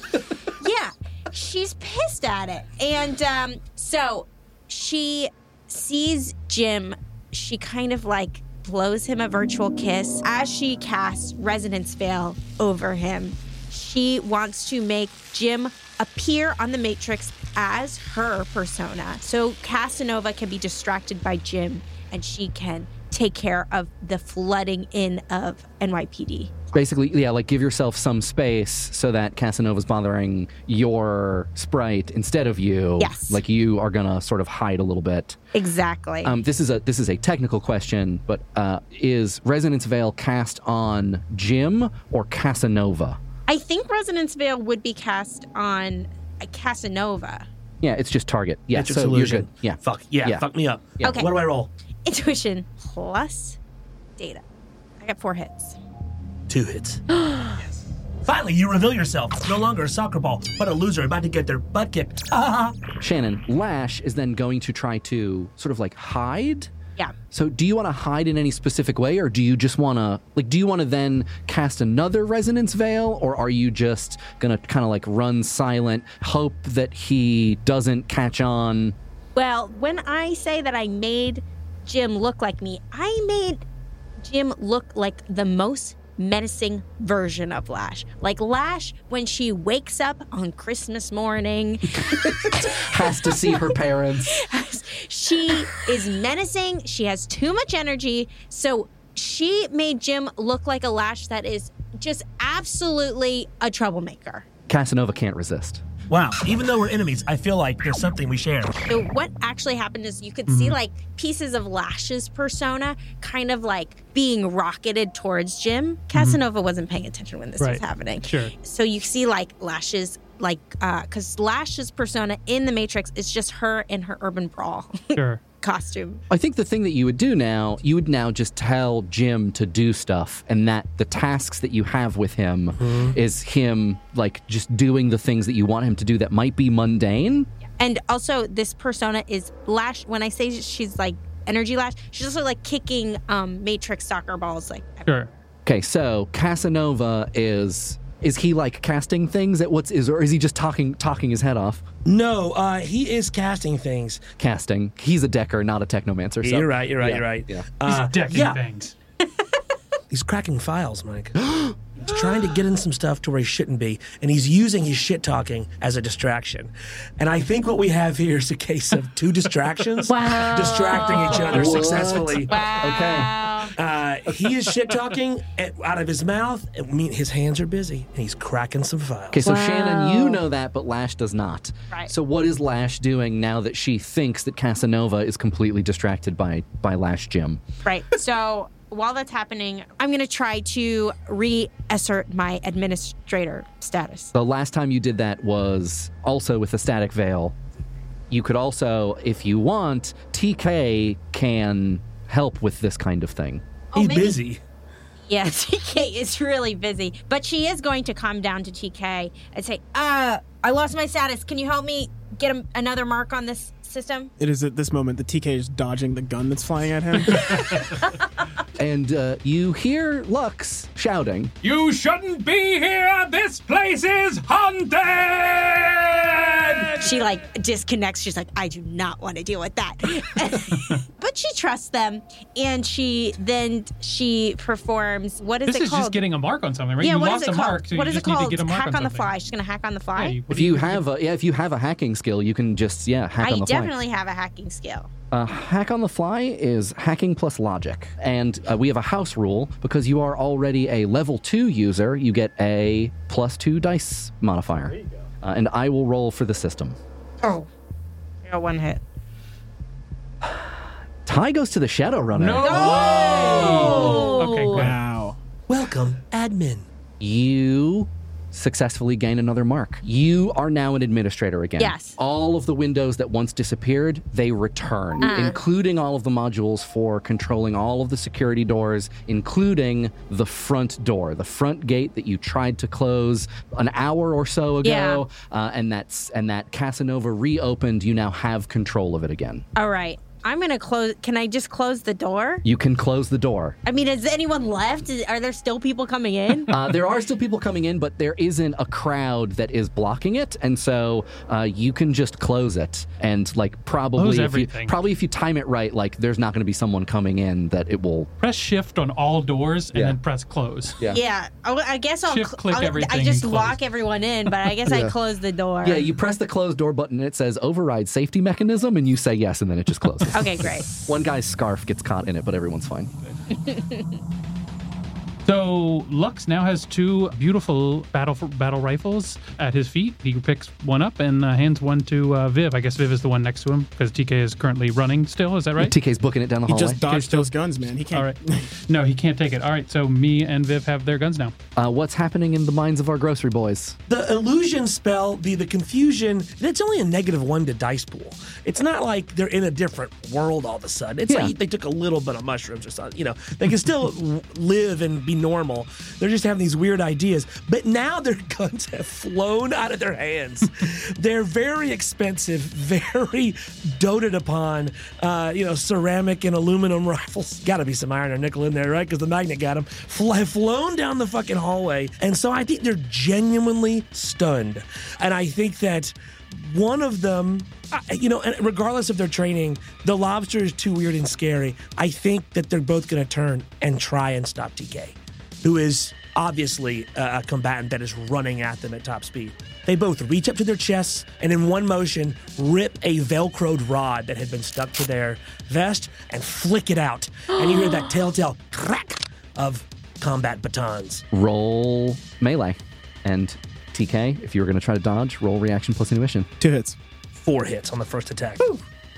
yeah, she's pissed at it. And um, so she sees Jim. She kind of like blows him a virtual kiss as she casts Resonance Veil over him. She wants to make Jim appear on the Matrix as her persona. So Casanova can be distracted by Jim and she can take care of the flooding in of NYPD. Basically, yeah, like give yourself some space so that Casanova's bothering your sprite instead of you. Yes. Like you are gonna sort of hide a little bit. Exactly. Um, this is a this is a technical question, but uh, is Resonance Veil cast on Jim or Casanova? I think Resonance Veil would be cast on Casanova. Yeah, it's just target. Yeah, Matrix so illusion. you're good. Yeah. Fuck. Yeah, Yeah. Fuck me up. Yeah. Okay. What do I roll? Intuition plus data. I got four hits. Two hits. (gasps) yes. Finally, you reveal yourself. No longer a soccer ball, but a loser about to get their butt kicked. Ah! (laughs) Shannon, Lash is then going to try to sort of like hide. Yeah. So, do you want to hide in any specific way, or do you just want to like? Do you want to then cast another resonance veil, or are you just gonna kind of like run silent, hope that he doesn't catch on? Well, when I say that I made Jim look like me, I made Jim look like the most menacing version of Lash. Like Lash when she wakes up on Christmas morning. (laughs) Has to see her parents. she is menacing. She has too much energy. So she made Jim look like a Lash that is just absolutely a troublemaker. Casanova can't resist. Wow. Even though we're enemies, I feel like there's something we share. So what actually happened is you could Mm-hmm. see like pieces of Lash's persona kind of like being rocketed towards Jim. Casanova wasn't paying attention when this was happening. Sure. So you see like Lash's like uh because Lash's persona in the Matrix is just her in her urban brawl (laughs) Sure. Costume. I think the thing that you would do now, you would now just tell Jim to do stuff, and that the tasks that you have with him is him like just doing the things that you want him to do that might be mundane. And also this persona is Lash when I say she's like energy Lash, she's also like kicking um Matrix soccer balls like Sure. Okay, so Casanova is is he like casting things at what's is or is he just talking talking his head off? No, uh, he is casting things. Casting. He's a decker, not a technomancer. So you're right. You're right. yeah, You're right. Yeah. Uh, Decking yeah. things. (laughs) He's cracking files, Mike. (gasps) (gasps) (gasps) he's trying to get in some stuff to where he shouldn't be, and he's using his shit talking as a distraction. And I think what we have here is a case of two distractions (laughs) Wow. distracting each other What? successfully. Okay. Uh, he is shit talking out of his mouth. I mean, his hands are busy, and he's cracking some files. Okay, so Wow. Shannon, you know that, but Lash does not. Right. So what is Lash doing now that she thinks that Casanova is completely distracted by by Lash Jim? Right. So while that's happening, I'm going to try to reassert my administrator status. The last time you did that was also with the static veil. You could also, if you want, TK can help with this kind of thing. he's maybe- busy. Yeah, (laughs) TK is really busy, but she is going to come down to TK and say, "Uh, I lost my status. Can you help me get a, another mark on this system?" It is at this moment that TK is dodging the gun that's flying at him. (laughs) And uh, you hear Lux shouting. You shouldn't be here. This place is haunted. She like disconnects. She's like, "I do not want to deal with that," (laughs) but she trusts them, and she then she performs. What is This it is called? just getting a mark on something, right? yeah, you what is lost it a called? mark, so what you is just it need called? to get a mark hack on on the fly. She's gonna hack on the fly. Yeah, what If do you have a yeah, if you have a hacking skill, you can just yeah hack I on the fly. Definitely have a hacking skill. Uh, hack on the fly is hacking plus logic, and uh, we have a house rule because you are already a level two user. You get a plus two dice modifier, there you go. Uh, and I will roll for the system. Oh, I got one hit. (sighs) Tie goes to the Shadow Runner. No! Okay, good. Wow. Welcome, admin. You successfully gain another mark. You are now an administrator again. Yes. All of the windows that once disappeared, they return, including all of the modules for controlling all of the security doors, including the front door, the front gate that you tried to close an hour or so ago, uh, and that's and that Casanova reopened. You now have control of it again. All right. I'm going to close. Can I just close the door? You can close the door. I mean, is anyone left? Is, are there still people coming in? (laughs) Uh, there are still people coming in, but there isn't a crowd that is blocking it, and so uh, you can just close it. And like probably, Close if you, everything. probably if you time it right, like there's not going to be someone coming in that it will. Press shift on all doors and Yeah. then press close. Yeah. yeah. I, I guess I'll. Shift, cl- click I'll- everything I just and lock everyone in, but I guess (laughs) I close the door. Yeah, you press the closed door button and it says override safety mechanism, and you say yes, and then it just closes. Okay, great. One guy's scarf gets caught in it, but everyone's fine. (laughs) So Lux now has two beautiful battle battle rifles at his feet. He picks one up and uh, hands one to uh, Viv. I guess Viv is the one next to him because TK is currently running still. Is that right? TK's booking it down the He hallway. He just dodged those guns, man. He can't. All right. (laughs) No, he can't take it. All right. So me and Viv have their guns now. uh, what's happening in the minds of our grocery boys? The illusion spell, the the confusion, it's only a negative one to dice pool. It's not like they're in a different world all of a sudden. It's Yeah. like they took a little bit of mushrooms or something. You know, they can still (laughs) live and be normal. They're just having these weird ideas. But now their (laughs) guns have flown out of their hands. (laughs) they're very expensive, very doted upon. Uh, you know, ceramic and aluminum (laughs) rifles. Got to be some iron or nickel in there, right? Because the magnet got them. Fl- have flown down the fucking hallway, and so I think they're genuinely stunned. And I think that one of them, you know, and regardless of their training, the lobster is too weird and scary. I think that they're both going to turn and try and stop TK, who is obviously a a combatant that is running at them at top speed. They both reach up to their chests and, in one motion, rip a velcroed rod that had been stuck to their vest and flick it out. And you hear that (gasps) telltale crack of combat batons. Roll melee, and TK. If you were going to try to dodge, roll reaction plus intuition. Two hits. Four hits on the first attack.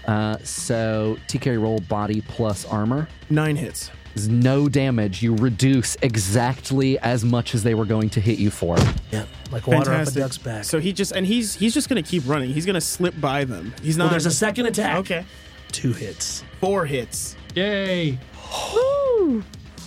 Uh, so TK roll body plus armor. Nine hits. There's no damage. You reduce exactly as much as they were going to hit you for. Yeah, like water off a Fantastic. duck's back. So he just and he's he's just gonna keep running. He's gonna slip by them. He's not. well, there's a second attack. Okay. Two hits. Four hits. Yay!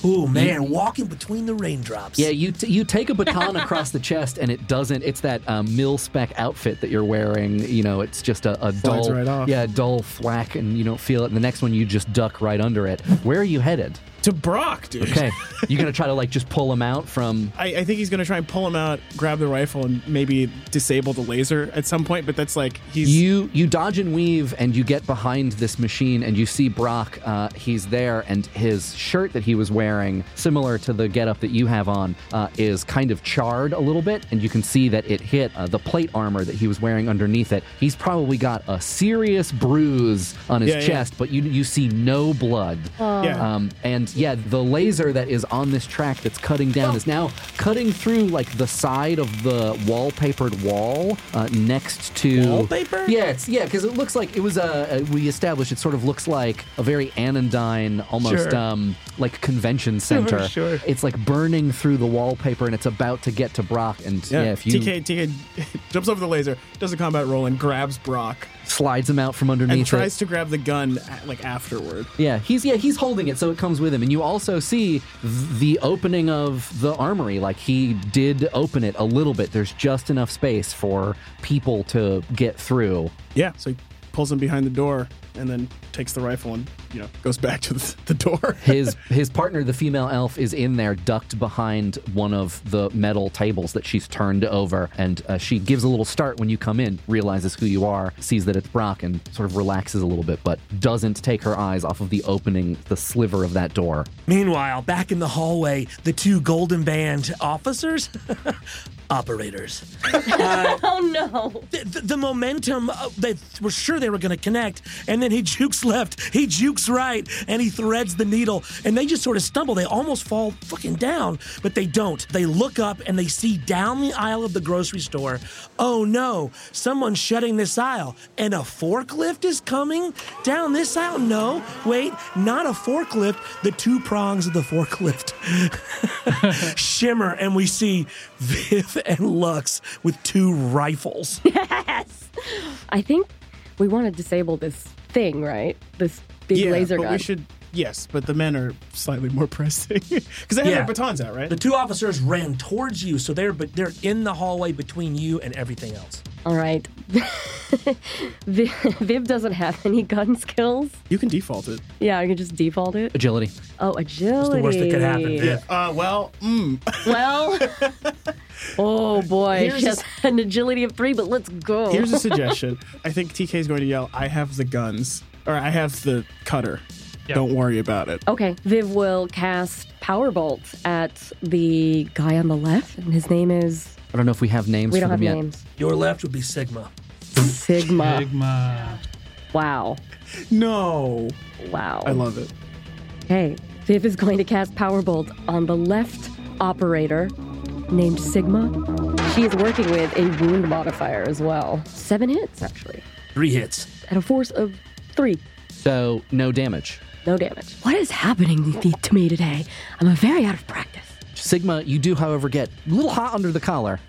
Ooh, man, walking between the raindrops. Yeah, you t- you take a baton across the chest, and it doesn't. It's that um, mil spec outfit that you're wearing. You know, it's just a, a dull, right off. yeah, dull thwack, and you don't feel it. And the next one, you just duck right under it. Where are you headed? To Brock, dude. Okay, (laughs) you gonna try to like just pull him out from? I, I think he's gonna try and pull him out, grab the rifle, and maybe disable the laser at some point. But that's like he's You you dodge and weave, and you get behind this machine, and you see Brock. Uh, he's there, and his shirt that he was wearing, similar to the getup that you have on, uh, is kind of charred a little bit, and you can see that it hit uh, the plate armor that he was wearing underneath it. He's probably got a serious bruise on his Yeah, yeah. chest, but you you see no blood. yeah. Um, and yeah, the laser that is on this track that's cutting down is now cutting through like the side of the wallpapered wall uh, next to Wallpaper? Yeah, it's yeah because it looks like it was a. we established it sort of looks like a very anodyne, almost Sure. um like convention (laughs) center. sure. It's like burning through the wallpaper and it's about to get to Brock. And yeah, if you TK TK (laughs) jumps over the laser, does a combat roll, and grabs Brock, slides him out from underneath and underneath tries it. to grab the gun like afterward. Yeah, he's yeah he's holding it, so it comes with him, and you also see th- the opening of the armory. Like he did open it a little bit. There's just enough space for people to get through. Yeah. So he pulls him behind the door, and then takes the rifle and you know goes back to the, the door. (laughs) His his partner, the female elf, is in there, ducked behind one of the metal tables that she's turned over, and uh, she gives a little start when you come in, realizes who you are, sees that it's Brock, and sort of relaxes a little bit, but doesn't take her eyes off of the opening, the sliver of that door. Meanwhile, back in the hallway, the two Golden Band officers (laughs) operators. Uh, (laughs) Oh no. the, the, the momentum, uh, they were sure they were going to connect, and then he (laughs) jukes left, he jukes right, and he threads the needle, and they just sort of stumble. They almost fall fucking down, but they don't. They look up and they see down the aisle of the grocery store. Oh no, someone's shutting this aisle, and a forklift is coming down this aisle. No, wait, not a forklift. The two prongs of the forklift (laughs) shimmer, and we see Viv (laughs) and Lux with two rifles. (laughs) Yes. I think we want to disable this thing, right? This big yeah, laser but gun. we should. Yes, but the men are slightly more pressing (laughs) because they have Yeah. their batons out, right? The two officers ran towards you, so they're but they're in the hallway between you and everything else. All right. (laughs) Viv, Viv doesn't have any gun skills. you can default it. Yeah, I can just default it. Agility. Oh, agility. the worst that could happen, Viv. Uh, well, mm, Well, (laughs) oh boy, Here's she has an agility of three, but let's go. here's a suggestion. I think TK is going to yell, "I have the guns," or "I have the cutter." Yeah. Don't worry about it. Okay, Viv will cast Power Bolt at the guy on the left, and his name is. I don't know if we have names We don't have them yet. names. Your left would be Sigma. Sigma. Sigma. Wow. No, Wow. I love it. Okay, Viv is going to cast Power Bolt on the left operator named Sigma. She is working with a wound modifier as well. Seven hits, actually, Three hits. at a force of three. So no damage. No damage. What is happening to me today? I'm very out of practice. Sigma, you do, however, get a little hot under the collar.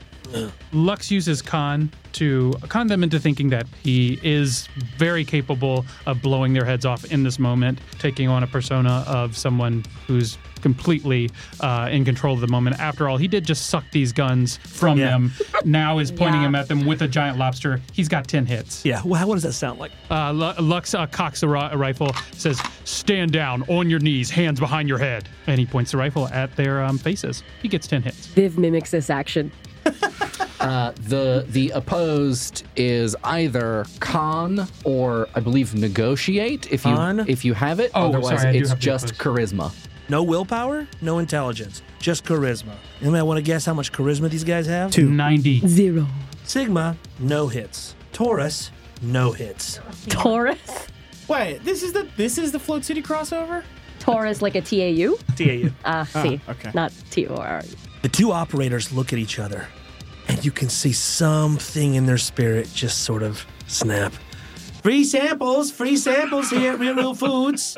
Lux uses Con to con them into thinking that he is very capable of blowing their heads off in this moment, taking on a persona of someone who's completely uh, in control of the moment. After all, he did just suck these guns from Yeah. them. Now is pointing Yeah. him at them with a giant lobster. He's got 10 hits. Yeah. Well, what does that sound like? Uh, Lux uh, cocks a, ri- a rifle, says, Stand down, on your knees, hands behind your head. And he points the rifle at their um, faces. He gets 10 hits. Viv mimics this action. (laughs) Uh, the the opposed is either con or I believe negotiate if you Con? if you have it. Oh, Otherwise, sorry, I do it's have the just charisma. No willpower, no intelligence, just charisma. Anybody want to guess how much charisma these guys have? 90. Zero. Sigma, no hits. Taurus, no hits. Taurus? Wait, this is the this is the Float City crossover. Taurus like a TAU? TAU. Ah, see. okay. Not T O R. The two operators look at each other, and you can see something in their spirit just sort of snap. Free samples, free samples here at Real Real Foods.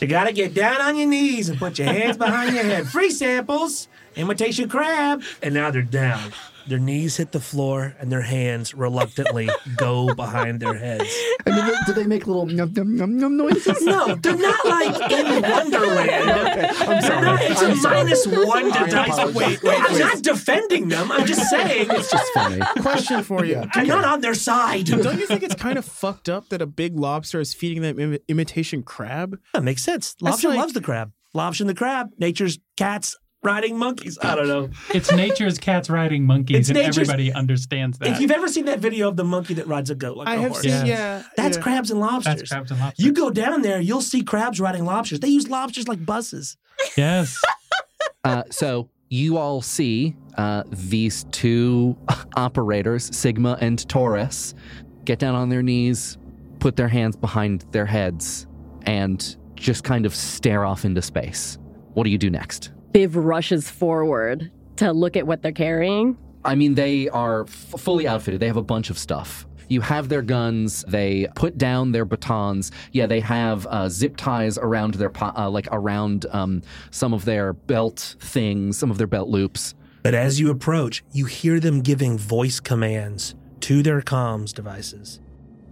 You gotta get down on your knees and put your hands behind your head. Free samples, imitation crab. And now they're down. Their knees hit the floor, and their hands reluctantly go behind their heads. And do they, do they make little num num num num noises? No, they're not like in Wonderland. I'm sorry. It's a minus one to dice. apologize. Wait, wait, I'm not defending them. I'm just saying it's just funny. Question for you. I'm not on their side. Don't you think it's kind of fucked up that a big lobster is feeding them Im- imitation crab? That makes sense. Lobster like- loves the crab. Lobster and the crab. Nature's cats riding monkeys. I don't know. (laughs) It's nature's cats riding monkeys, It's and nature's- everybody understands that. If you've ever seen that video of the monkey that rides a goat like I a have horse, seen. Yes. Yeah, that's yeah. crabs and lobsters. That's crabs and lobsters. You go down there, you'll see crabs riding lobsters. They use lobsters like buses. yes. (laughs) Uh, so you all see uh, these two (laughs) operators, Sigma and Taurus, get down on their knees, put their hands behind their heads, and just kind of stare off into space. What do you do next? Viv rushes forward to look at what they're carrying. I mean, they are f- fully outfitted. They have a bunch of stuff. You have their guns. They put down their batons. Yeah, they have uh, zip ties around their po- uh, like around um, some of their belt things, some of their belt loops. But as you approach, you hear them giving voice commands to their comms devices.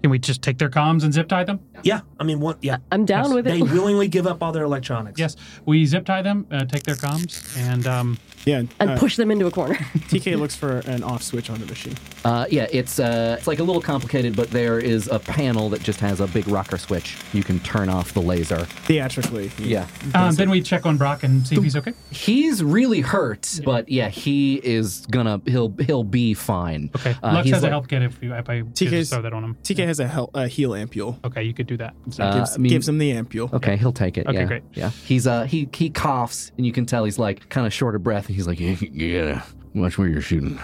Can we just take their comms and zip tie them? Yeah, I mean, what? Yeah, I'm down Yes, with it. they willingly give up all their electronics. Yes. We zip tie them, uh, take their comms, and um, Yeah, and uh, push them into a corner. (laughs) TK looks for an off switch on the machine. Uh, yeah, it's uh, it's like a little complicated, but there is a panel that just has a big rocker switch. You can turn off the laser. Theatrically. Yeah. um, then we check on Brock and see if he's okay. He's really hurt, but yeah, he is gonna he'll he'll be fine. Okay. Uh, Lux he's has like- a health kit if, you, if I could TK's throw that on him. TK has a, hel- a heal ampule. Okay, you could do that. So Uh, gives, I mean- gives him the ampule. Okay, he'll take it. Okay, yeah. great. Yeah, he's uh he he coughs and you can tell he's like kind of short of breath and he's like, you, you gotta watch where you're shooting.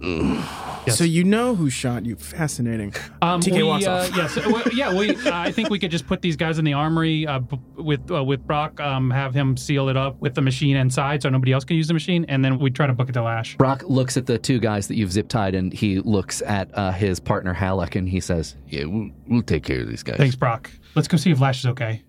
Yes. So you know who shot you. Fascinating. Um, TK we, walks uh, off. yes, well, yeah. We, uh, I think we could just put these guys in the armory uh, b- with uh, with Brock. Um, have him seal it up with the machine inside, so nobody else can use the machine, and then we try to book it to Lash. Brock looks at the two guys that you've zip tied and he looks at uh, his partner Halleck and he says, Yeah, we'll, we'll take care of these guys. Thanks, Brock. Let's go see if Lash is okay.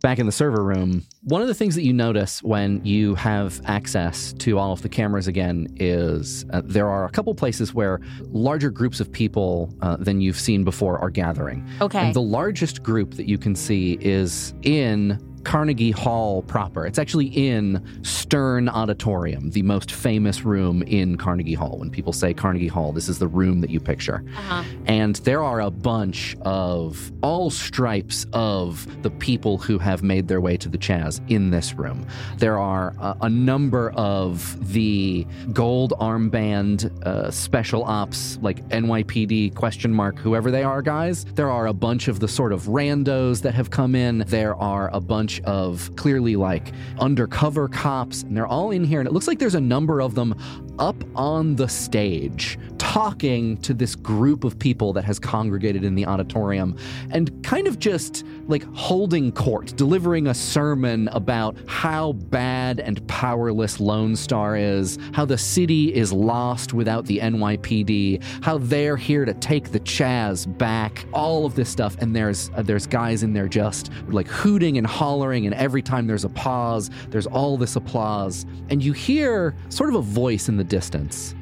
back in the server room, one of the things that you notice when you have access to all of the cameras again is uh, there are a couple places where larger groups of people uh, than you've seen before are gathering. Okay. And the largest group that you can see is in Carnegie Hall proper. It's actually in Stern Auditorium, the most famous room in Carnegie Hall. When people say Carnegie Hall, this is the room that you picture. Uh-huh. And there are a bunch of all stripes of the people who have made their way to the Chaz in this room. There are a, a number of the gold armband uh, special ops, like NYPD question mark, whoever they are, guys. There are a bunch of the sort of randos that have come in. There are a bunch of clearly like undercover cops, and they're all in here. And it looks like there's a number of them up on the stage talking to this group of people that has congregated in the auditorium and kind of just like holding court, delivering a sermon about how bad and powerless Lone Star is, how the city is lost without the NYPD, how they're here to take the Chaz back, all of this stuff. And there's uh, there's guys in there just like hooting and hollering, and every time there's a pause, there's all this applause, and you hear sort of a voice in the distance.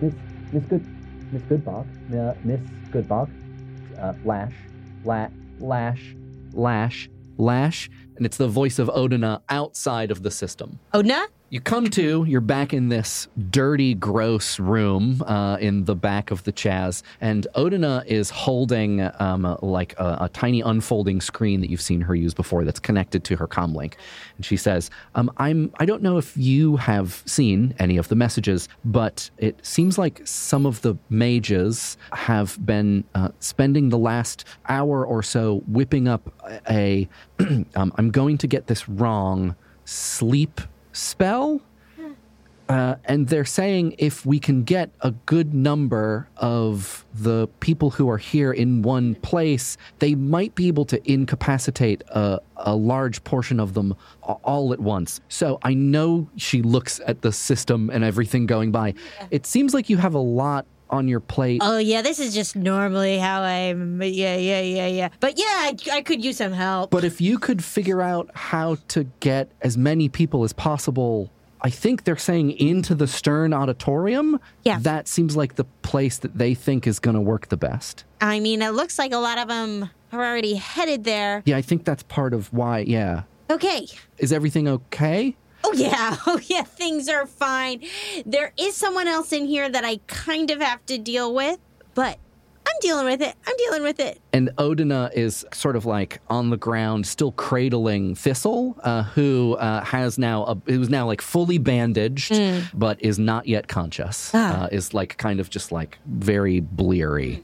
Miss, Miss Good, Miss Goodbog, uh, Miss Goodbog, uh, Lash, La, Lash, Lash, Lash, and it's the voice of Odina outside of the system. Odna? You come to, you're back in this dirty, gross room uh, in the back of the Chaz, and Odina is holding um, like a, a tiny unfolding screen that you've seen her use before that's connected to her comlink. And she says, um, "I'm. I don't know if you have seen any of the messages, but it seems like some of the mages have been uh, spending the last hour or so whipping up a. (clears throat) um, I'm going to get this wrong. Sleep." Spell. Uh, and they're saying if we can get a good number of the people who are here in one place, they might be able to incapacitate a, a large portion of them all at once. So I know she looks at the system and everything going by. It seems like you have a lot on your plate. Oh yeah, this is just normally how I'm. Yeah, yeah, yeah, yeah. But yeah, I, I could use some help. But if you could figure out how to get as many people as possible, I think they're saying into the Stern Auditorium. Yeah. That seems like the place that they think is going to work the best. I mean, it looks like a lot of them are already headed there. Yeah, I think that's part of why. Yeah. Okay. Is everything okay? Oh yeah, (laughs) oh yeah, things are fine. There is someone else in here that I kind of have to deal with, but I'm dealing with it. I'm dealing with it. And Odina is sort of like on the ground, still cradling Thistle, uh, who uh, has now a, who's now like fully bandaged, but is not yet conscious. Ah. Uh, is like kind of just like very bleary.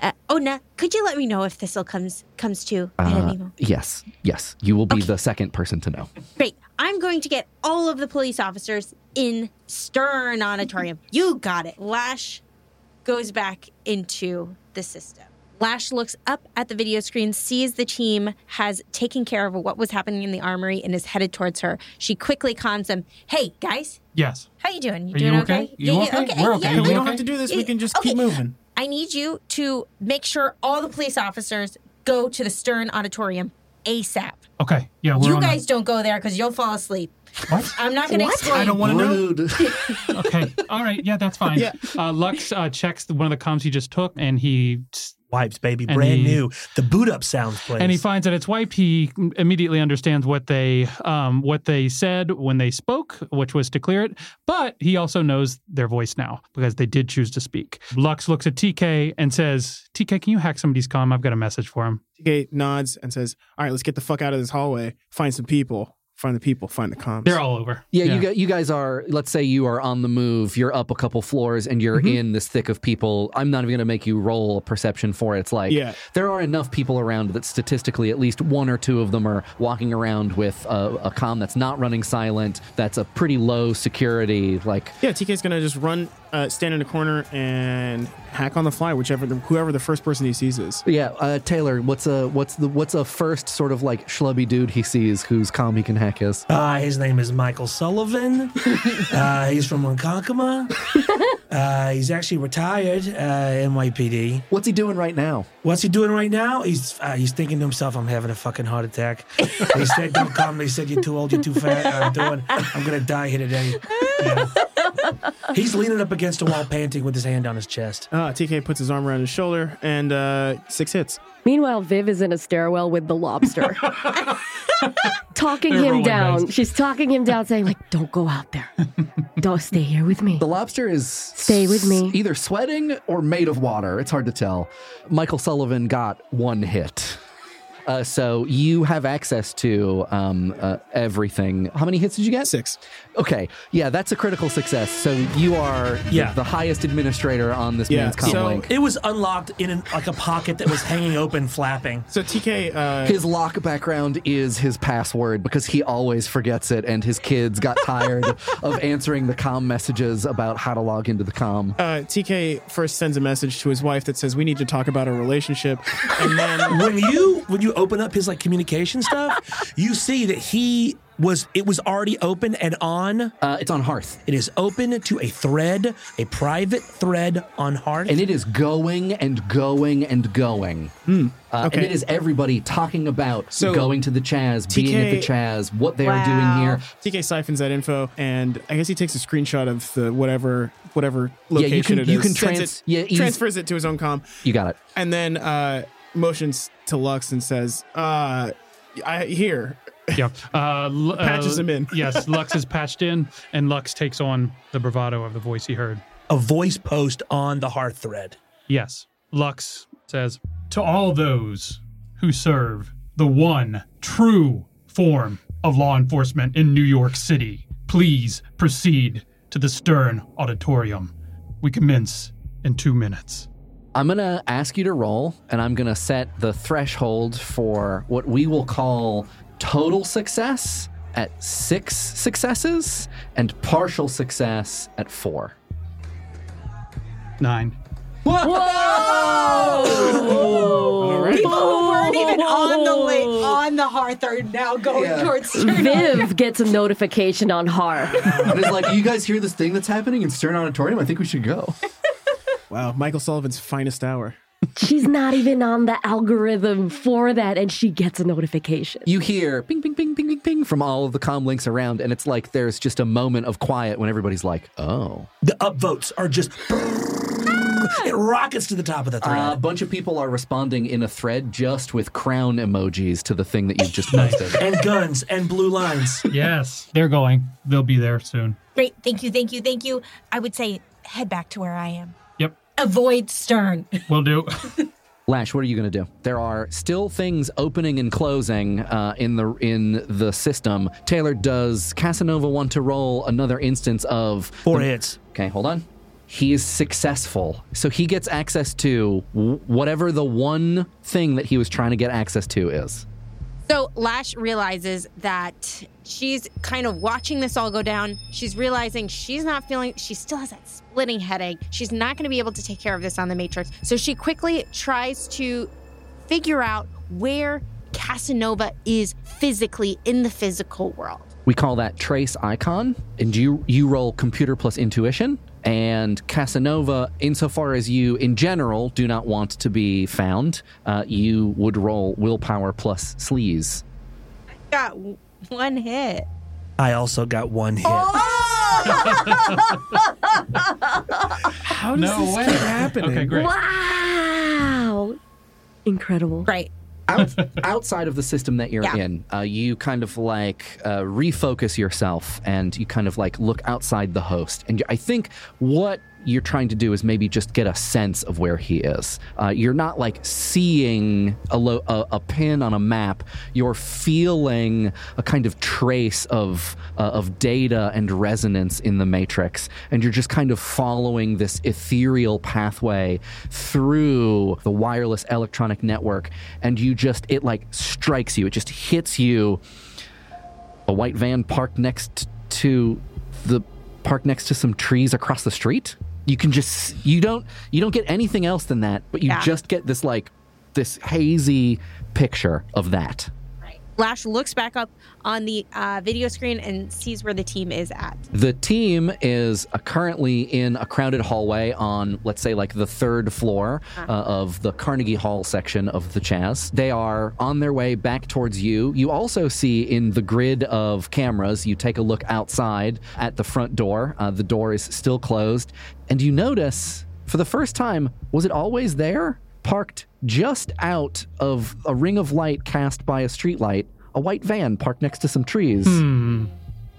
Uh, Ona, could you let me know if Thistle comes comes to at Uh, any moment? yes, yes, you will be Okay. the second person to know. Great. I'm going to get all of the police officers in Stern Auditorium. (laughs) You got it. Lash goes back into the system. Lash looks up at the video screen, sees the team has taken care of what was happening in the armory, and is headed towards her. She quickly calms them. Hey, guys, Yes. how you doing? You Are doing you okay? okay? You okay? We're okay. yeah, we don't okay? have to do this. We can just okay. keep moving. I need you to make sure all the police officers go to the Stern Auditorium ASAP. Okay. Yeah. We're You guys don't go there because you'll fall asleep. A, what? I'm not going to explain. I don't want to know. (laughs) Okay. All right. Yeah, that's fine. Yeah. Uh, Lux uh, checks the, one of the comms he just took, and he Wipes, baby, And brand he- new. The boot up sounds plays. and he finds that it's wiped. He immediately understands what they um, what they said when they spoke, which was to clear it. But he also knows their voice now because they did choose to speak. Lux looks at TK and says, "TK, can you hack somebody's comm? I've got a message for him." TK nods and says, "All right, let's get the fuck out of this hallway. Find some people. Find the people, find the comms. They're all over. Yeah, you gu- you guys are. Let's say you are on the move. You're up a couple floors, and you're Mm-hmm. in this thick of people. I'm not even going to make you roll a perception for it. It's like Yeah. there are enough people around that statistically, at least one or two of them are walking around with a, a comm that's not running silent. That's a pretty low security. Like Yeah, TK's gonna just run, uh, stand in a corner and hack on the fly, whichever the, whoever the first person he sees is. yeah, uh, Taylor. What's a what's the what's a first sort of like schlubby dude he sees whose comm he can hack is? Uh, his name is Michael Sullivan. (laughs) uh, he's from Ronkonkoma. (laughs) Uh, he's actually retired, uh, NYPD. What's he doing right now? What's he doing right now? He's uh, he's thinking to himself, "I'm having a fucking heart attack." They said, "Don't come." They said, "You're too old. You're too fat." I'm doing. I'm gonna die here today. (laughs) Yeah. He's leaning up against a wall, panting with his hand on his chest. Uh, TK puts his arm around his shoulder and uh, six hits. Meanwhile, Viv is in a stairwell with the lobster, (laughs) talking They're him rolling down. dice. She's talking him down, saying like, "Don't go out there. Don't stay here with me." The lobster is Stay with me. either sweating or made of water. It's hard to tell. Michael Sullivan got one hit. Uh, so you have access to um, uh, everything. How many hits did you get? Six. Okay, yeah, that's a critical success. So you are the- Yeah. the, highest administrator on this Yeah, man's comm so- link. It was unlocked in an, like a pocket that was hanging open, flapping. So TK, uh, His lock background is his password because he always forgets it, and his kids got tired (laughs) of answering the comm messages about how to log into the comm. uh, TK first sends a message to his wife that says, "We need to talk about our relationship," and then when you when you open up his like communication stuff, (laughs) you see that he was it was already open and on. Uh, it's on Hearth. It is open to a thread, a private thread on Hearth. and it is going and going and going. Uh, okay. And it is everybody talking about So, going to the Chaz, being at the TK Chaz, what they are doing here. TK siphons that info, and I guess he takes a screenshot of the whatever whatever Yeah, you location can- it you is, can sends trans- it- yeah, he's- transfers it to his own com. You got it. and then uh, motions to Lux and says, uh, "I here." Yep. (laughs) Uh, l- Patches uh, him in. yes, Lux is patched in, and Lux takes on the bravado of the voice he heard. a voice post on the Hearth thread. Yes. Lux says, To all those who serve the one true form of law enforcement in New York City, please proceed to the Stern Auditorium. We commence in two minutes. I'm going to ask you to roll, and I'm going to set the threshold for what we will call total success at six successes and partial success at four. Nine. People who weren't even on the li- on the hearth are now going Yeah. towards Viv gets a notification on Hearth. and it's like, you guys hear this thing that's happening in Stern Auditorium? I think we should go. Wow, Michael Sullivan's finest hour. She's not even on the algorithm for that, and she gets a notification. You hear ping, ping, ping, ping, ping, ping from all of the comm links around, and it's like there's just a moment of quiet when everybody's like, oh. The upvotes are just (laughs) it rockets to the top of the thread. a bunch of people are responding in a thread just with crown emojis to the thing that you've just posted. and guns and blue lines. Yes, they're going. They'll be there soon. Great. Thank you. Thank you. Thank you. I would say head back to where I am. Yep, Avoid Stern. we'll do. (laughs) Lash, what are you going to do? There are still things opening and closing uh, in the in the system. Taylor, does Casanova want to roll another instance of Four hits. Okay, hold on. He is successful. So he gets access to whatever the one thing that he was trying to get access to is. So Lash realizes that she's kind of watching this all go down. She's realizing she's not feeling, she still has that splitting headache. She's not going to be able to take care of this on the Matrix. So she quickly tries to figure out where Casanova is physically in the physical world. We call that trace icon. And you you roll computer plus intuition. And Casanova, insofar as you in general do not want to be found, uh, you would roll willpower plus sleaze. I Got w- one hit. I also got one hit. (laughs) How does No this way. keep happening? Okay, great. Wow. Incredible. Great. Out, (laughs) outside of the system that you're Yeah. in, uh, you kind of like uh, refocus yourself and you kind of like look outside the host. And I think what you're trying to do is maybe just get a sense of where he is. Uh, you're not like seeing a, lo- a, a pin on a map. You're feeling a kind of trace of uh, of data and resonance in the matrix, and you're just kind of following this ethereal pathway through the wireless electronic network, and you just it like strikes you. It just hits you. A white van parked next to the parked next to some trees across the street. You can just you don't you don't get anything else than that, but you Yeah. just get this like this hazy picture of that. Lash looks back up on the uh, video screen and sees where the team is at. The team is uh, currently in a crowded hallway on, let's say, like the third floor uh, of the Carnegie Hall section of the Chaz. They are on their way back towards you. You also see in the grid of cameras, you take a look outside at the front door. Uh, the door is still closed. And you notice, for the first time, was it always there? Parked just out of a ring of light cast by a streetlight, a white van parked next to some trees. Hmm.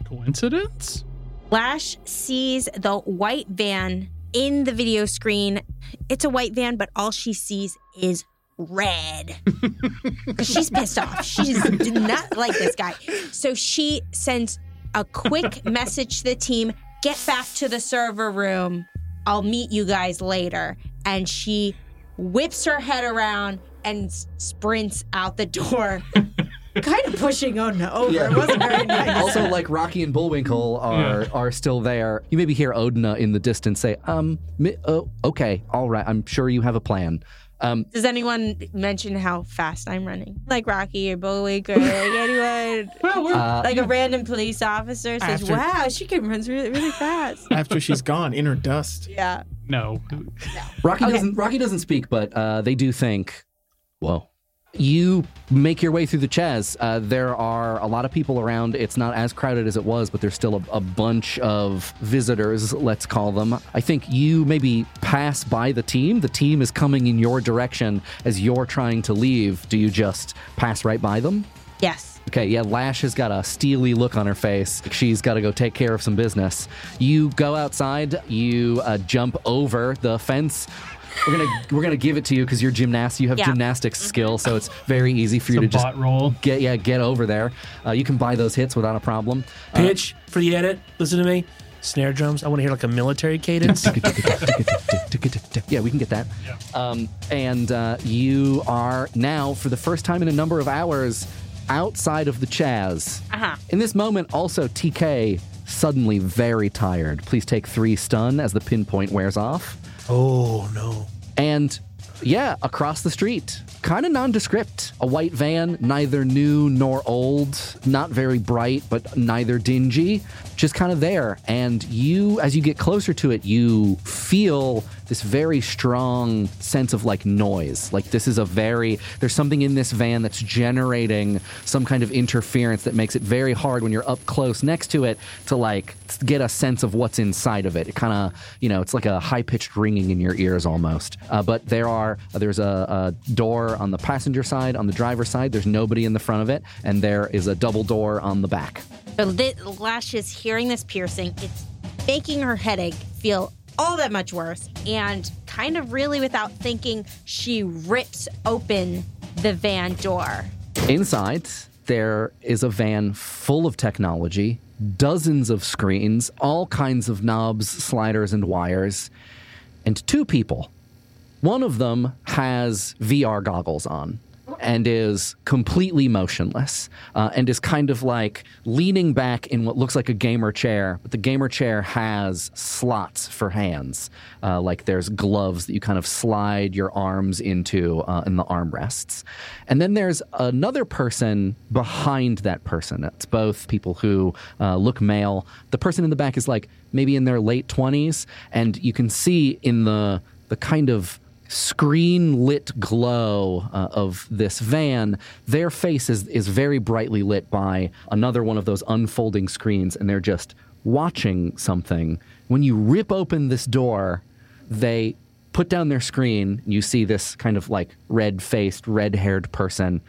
Coincidence? Lash sees the white van in the video screen. It's a white van, but all she sees is red. (laughs) 'Cause She's pissed off. She just did not like this guy. So she sends a quick (laughs) message to the team get back to the server room. I'll meet you guys later. And she whips her head around and sprints out the door. (laughs) kind of pushing Odin over. It wasn't very nice. also, like Rocky and Bullwinkle are are still there. You maybe hear Odina in the distance say, "Um, mi- oh, okay, all right. I'm sure you have a plan." Um, Does anyone mention how fast I'm running? Like Rocky or Bullwinkle, or like anyone, (laughs) uh, like a random police officer says, After- "Wow, she can run really, really fast." (laughs) After she's gone in her dust. yeah. No. Rocky Okay. doesn't Rocky doesn't speak, but uh, they do think. Whoa. You make your way through the Chaz. Uh, there are a lot of people around. It's not as crowded as it was, but there's still a, a bunch of visitors, let's call them. I think you maybe pass by the team. The team is coming in your direction as you're trying to leave. Do you just pass right by them? Yes. Okay, yeah, Lash has got a steely look on her face. She's got to go take care of some business. You go outside, you uh, jump over the fence. We're gonna we're gonna give it to you because you're gymnast. You have Yeah. gymnastics skill, so it's very easy for you It's to just roll. get yeah get over there. Uh, you can buy those hits without a problem. Uh, Pitch for the edit. Listen to me. Snare drums. I want to hear like a military cadence. (laughs) yeah, we can get that. Um, and uh, you are now, for the first time in a number of hours, outside of the Chaz. Uh-huh. In this moment, also TK suddenly very tired. Please take three stun as the pinpoint wears off. Oh no. And yeah, across the street, kind of nondescript. A white van, neither new nor old, not very bright, but neither dingy, just kind of there. And you, as you get closer to it, you feel this very strong sense of like noise. Like this is a very, there's something in this van that's generating some kind of interference that makes it very hard when you're up close next to it to like get a sense of what's inside of it. It kind of, you know, it's like a high pitched ringing in your ears almost. Uh, but there are, Uh, there's a, a door on the passenger side, on the driver's side. There's nobody in the front of it, and there is a double door on the back. So Lash is hearing this piercing. It's making her headache feel all that much worse. And kind of really without thinking, she rips open the van door. Inside, there is a van full of technology, dozens of screens, all kinds of knobs, sliders, and wires, and two people. One of them has VR goggles on and is completely motionless uh, and is kind of like leaning back in what looks like a gamer chair, but the gamer chair has slots for hands. Uh, like there's gloves that you kind of slide your arms into uh, in the armrests. And then there's another person behind that person. It's both people who uh, look male. The person in the back is like maybe in their late 20s, and you can see in the the kind of screen lit glow uh, of this van, their face is, is very brightly lit by another one of those unfolding screens, and they're just watching something. When you rip open this door, they put down their screen. And you see this kind of like red faced, red haired person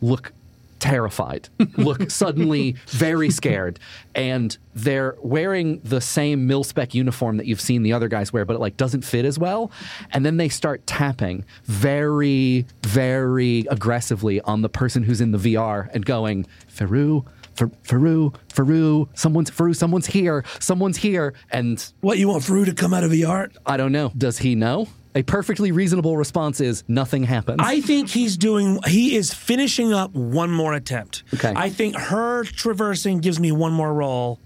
look terrified, look (laughs) suddenly very scared, and they're wearing the same mil spec uniform that you've seen the other guys wear, but it like doesn't fit as well. And then they start tapping very, very aggressively on the person who's in the VR and going, Faru, Fer- Faru, Faru, someone's Faru, someone's here, someone's here. And What, you want Faru to come out of VR? I don't know. Does he know? A perfectly reasonable response is nothing happens. I think he's doing, he is finishing up one more attempt. Okay. I think her traversing gives me one more roll,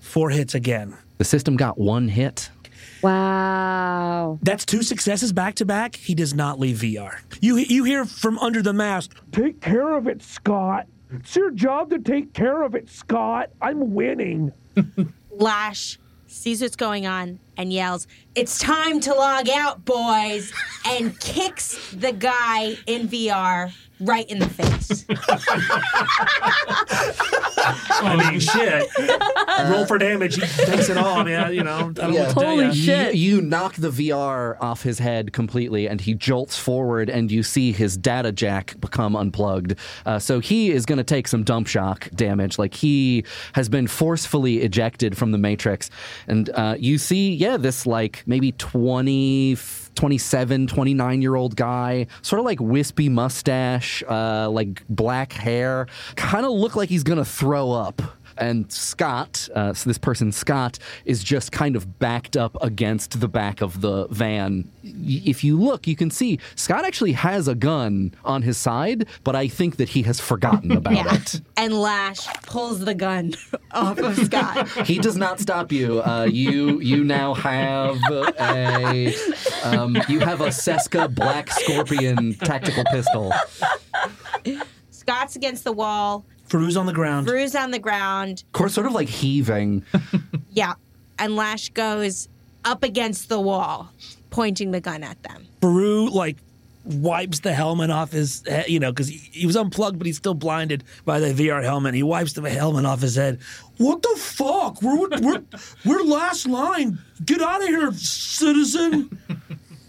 four hits again. the system got one hit. Wow. That's two successes back to back. He does not leave VR. You you hear from under the mask. Take care of it, Scott. It's your job to take care of it, Scott. I'm winning. Lash sees what's going on and yells, It's time to log out, boys, and kicks the guy in VR right in the face. (laughs) I mean, shit. Roll for damage. He takes it all. Yeah, you know. I don't know what to tell Holy shit. You, you knock the VR off his head completely, and he jolts forward, and you see his data jack become unplugged. Uh, so he is going to take some dump shock damage. Like he has been forcefully ejected from the Matrix. And uh, you see, yeah, this like maybe 20. 27, 29 year old guy, sort of like wispy mustache, uh, like black hair, kind of look like he's gonna throw up. And Scott, uh, so this person, Scott, is just kind of backed up against the back of the van. Y- If you look, you can see Scott actually has a gun on his side, but I think that he has forgotten (laughs) about yeah. it. And Lash pulls the gun (laughs) off of Scott. He does not stop you. Uh, you you now have a um, you have a Ceska Black Scorpion tactical pistol. Scott's against the wall. Faru's on the ground. Bruce on the ground. Of course, sort of like heaving. (laughs) Yeah. And Lash goes up against the wall, pointing the gun at them. Faru like wipes the helmet off his head, you know, because he, he was unplugged, but he's still blinded by the VR helmet. He wipes the helmet off his head. What the fuck? We're we're we're (laughs) last line. Get out of here, citizen. (laughs)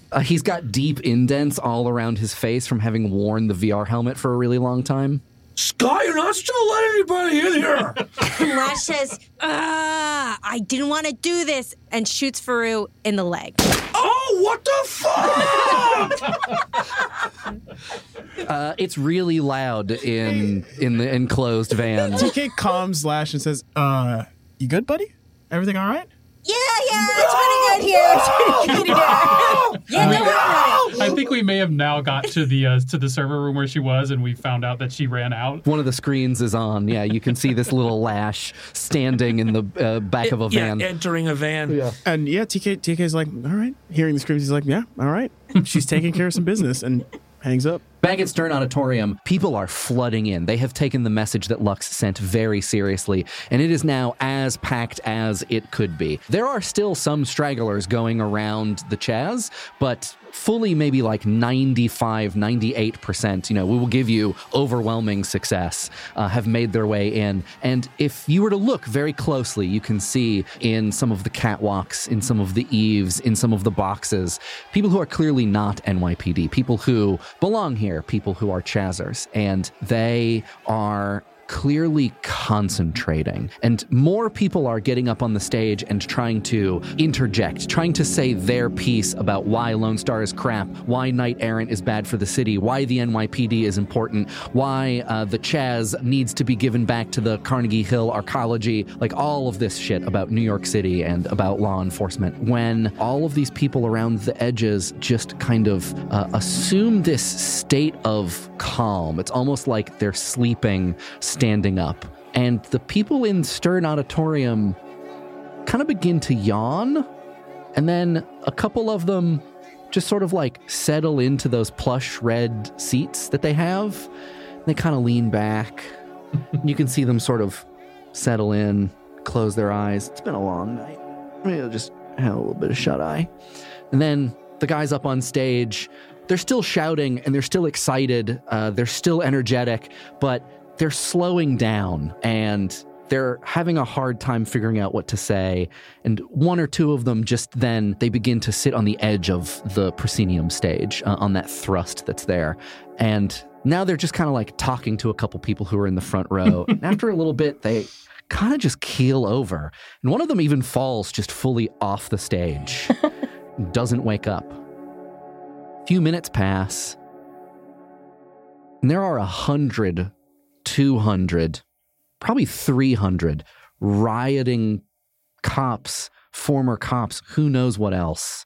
Uh, he's got deep indents all around his face from having worn the VR helmet for a really long time. Scott, you're not supposed to let anybody in here. And (laughs) Lash says, Ah, I didn't want to do this, and shoots Faru in the leg. oh, what the fuck? (laughs) Uh, it's really loud in in the enclosed van. TK calms Lash and says, "Uh, you good, buddy? Everything all right?" Yeah, yeah, it's pretty good here. It's pretty good here. Yeah, don't worry about it. I think we may have now got to the uh, to the server room where she was, and we found out that she ran out. One of the screens is on. Yeah, you can see this little lash standing in the uh, back of a yeah, van. entering a van. Yeah. And yeah, TK TK's like, "All right." Hearing the screams, he's like, "Yeah, all right." She's taking care of some business and hangs up. Back at Stern Auditorium, people are flooding in. They have taken the message that Lux sent very seriously, and it is now as packed as it could be. There are still some stragglers going around the Chaz, but fully maybe like 95, 98%, you know, we will give you overwhelming success, uh, have made their way in. And if you were to look very closely, you can see in some of the catwalks, in some of the eaves, in some of the boxes, people who are clearly not NYPD, people who belong here, people who are Chazers, and they are clearly concentrating. And more people are getting up on the stage and trying to interject, trying to say their piece about why Lone Star is crap, why Knight Errant is bad for the city, why the NYPD is important, why uh, the Chaz needs to be given back to the Carnegie Hill arcology, like all of this shit about New York City and about law enforcement. When all of these people around the edges just kind of uh, assume this state of calm, it's almost like they're sleeping standing up. And the people in Stern Auditorium kind of begin to yawn. And then a couple of them just sort of like settle into those plush red seats that they have. They kind of lean back. you can see them sort of settle in, close their eyes. It's been a long night. Maybe I'll just have a little bit of shut eye. And then the guys up on stage, they're still shouting and they're still excited. Uh, they're still energetic, but they're slowing down and they're having a hard time figuring out what to say. And one or two of them just then they begin to sit on the edge of the proscenium stage uh, on that thrust that's there. And Now they're just kind of like talking to a couple people who are in the front row. (laughs) and after a little bit, they kind of just keel over. And one of them even falls just fully off the stage, (laughs) doesn't wake up. A few minutes pass, and there are a hundred, two hundred, probably 300 rioting cops, former cops, who knows what else,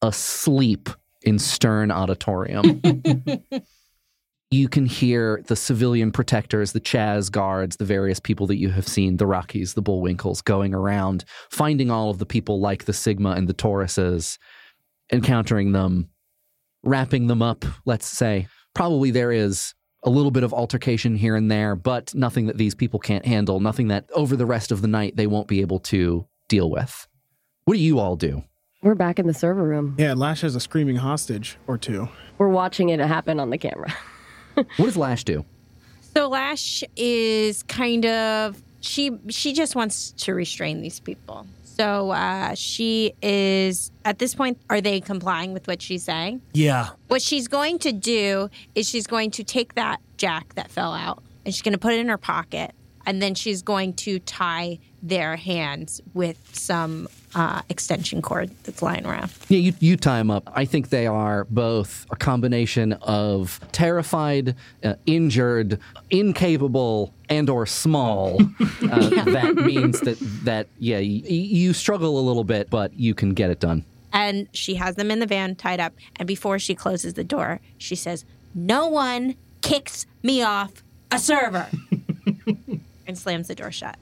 asleep in Stern Auditorium. (laughs) you can hear the civilian protectors, the Chaz guards, the various people that you have seen, the Rockies, the Bullwinkles, going around, finding all of the people like the Sigma and the Tauruses, encountering them, wrapping them up, let's say. Probably there is a little bit of altercation here and there, but nothing that these people can't handle, nothing that over the rest of the night they won't be able to deal with. What do you all do? We're back in the server room. Yeah, Lash has a screaming hostage or two. We're watching it happen on the camera. (laughs) What does Lash do? So Lash is kind of she she just wants to restrain these people. So uh, she is at this point. Are they complying with what she's saying? Yeah. What she's going to do is she's going to take that jack that fell out and she's going to put it in her pocket, and then she's going to tie their hands with some uh, extension cord that's lying around. Yeah, you, you tie them up. I think they are both a combination of terrified, uh, injured, incapable, and or small. (laughs) Uh, That means that that yeah, y- you struggle a little bit, but you can get it done. and she has them in the van tied up. And before she closes the door, she says, No one kicks me off a server. (laughs) and slams the door shut.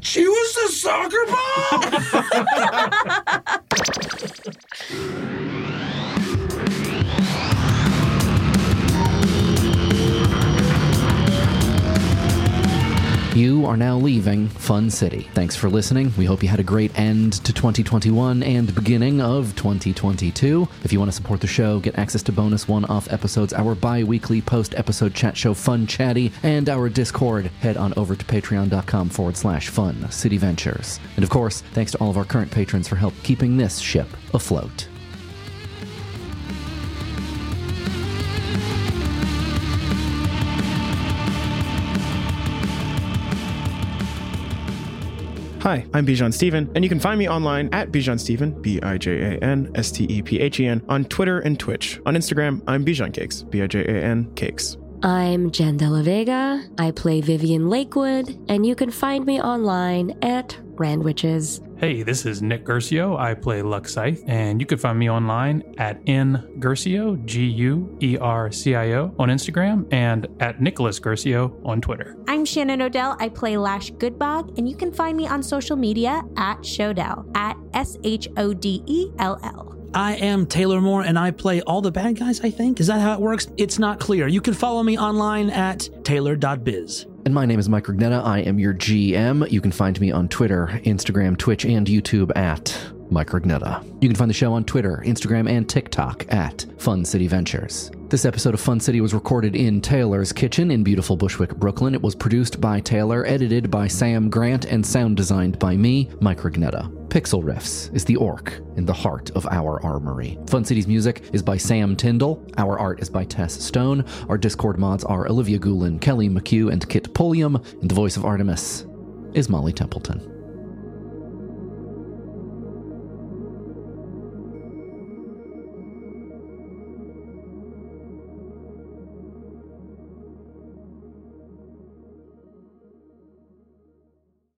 She was the soccer ball! (laughs) (laughs) You are now leaving Fun City. Thanks for listening. We hope you had a great end to 2021 and beginning of 2022. If you want to support the show, get access to bonus one off episodes, our bi weekly post episode chat show Fun Chatty, and our Discord, head on over to patreon.com forward slash fun city ventures. And of course, thanks to all of our current patrons for help keeping this ship afloat. Hi, I'm Bijan Stephen, and you can find me online at Bijan Stephen, B I J A N S T E P H E N, on Twitter and Twitch. On Instagram, I'm Bijan Cakes, B I J A N Cakes. I'm Jen De La Vega. I play Vivian Lakewood, and you can find me online at Randwitches. Hey, this is Nick Guercio. I play Lux and you can find me online at N Guercio, G U E R C I O, on Instagram, and at Nicholas Guercio on Twitter. I'm Shannon Odell. I play Lash Goodbog, and you can find me on social media at Shodell, at S H O D E L L. I am Taylor Moore and I play all the bad guys, I think. Is that how it works? It's not clear. You can follow me online at taylor.biz. And my name is Mike Rugnetta. I am your GM. You can find me on Twitter, Instagram, Twitch, and YouTube at Mike Rugnetta. You can find the show on Twitter, Instagram, and TikTok at Fun City Ventures. This episode of Fun City was recorded in Taylor's kitchen in beautiful Bushwick, Brooklyn. It was produced by Taylor, edited by Sam Grant, and sound designed by me, Mike Rugnetta. Pixel Riffs is the orc in the heart of our armory. Fun City's music is by Sam Tyndall. Our art is by Tess Stone. Our Discord mods are Olivia Goulin, Kelly McHugh, and Kit Pulliam. And the voice of Artemis is Molly Templeton.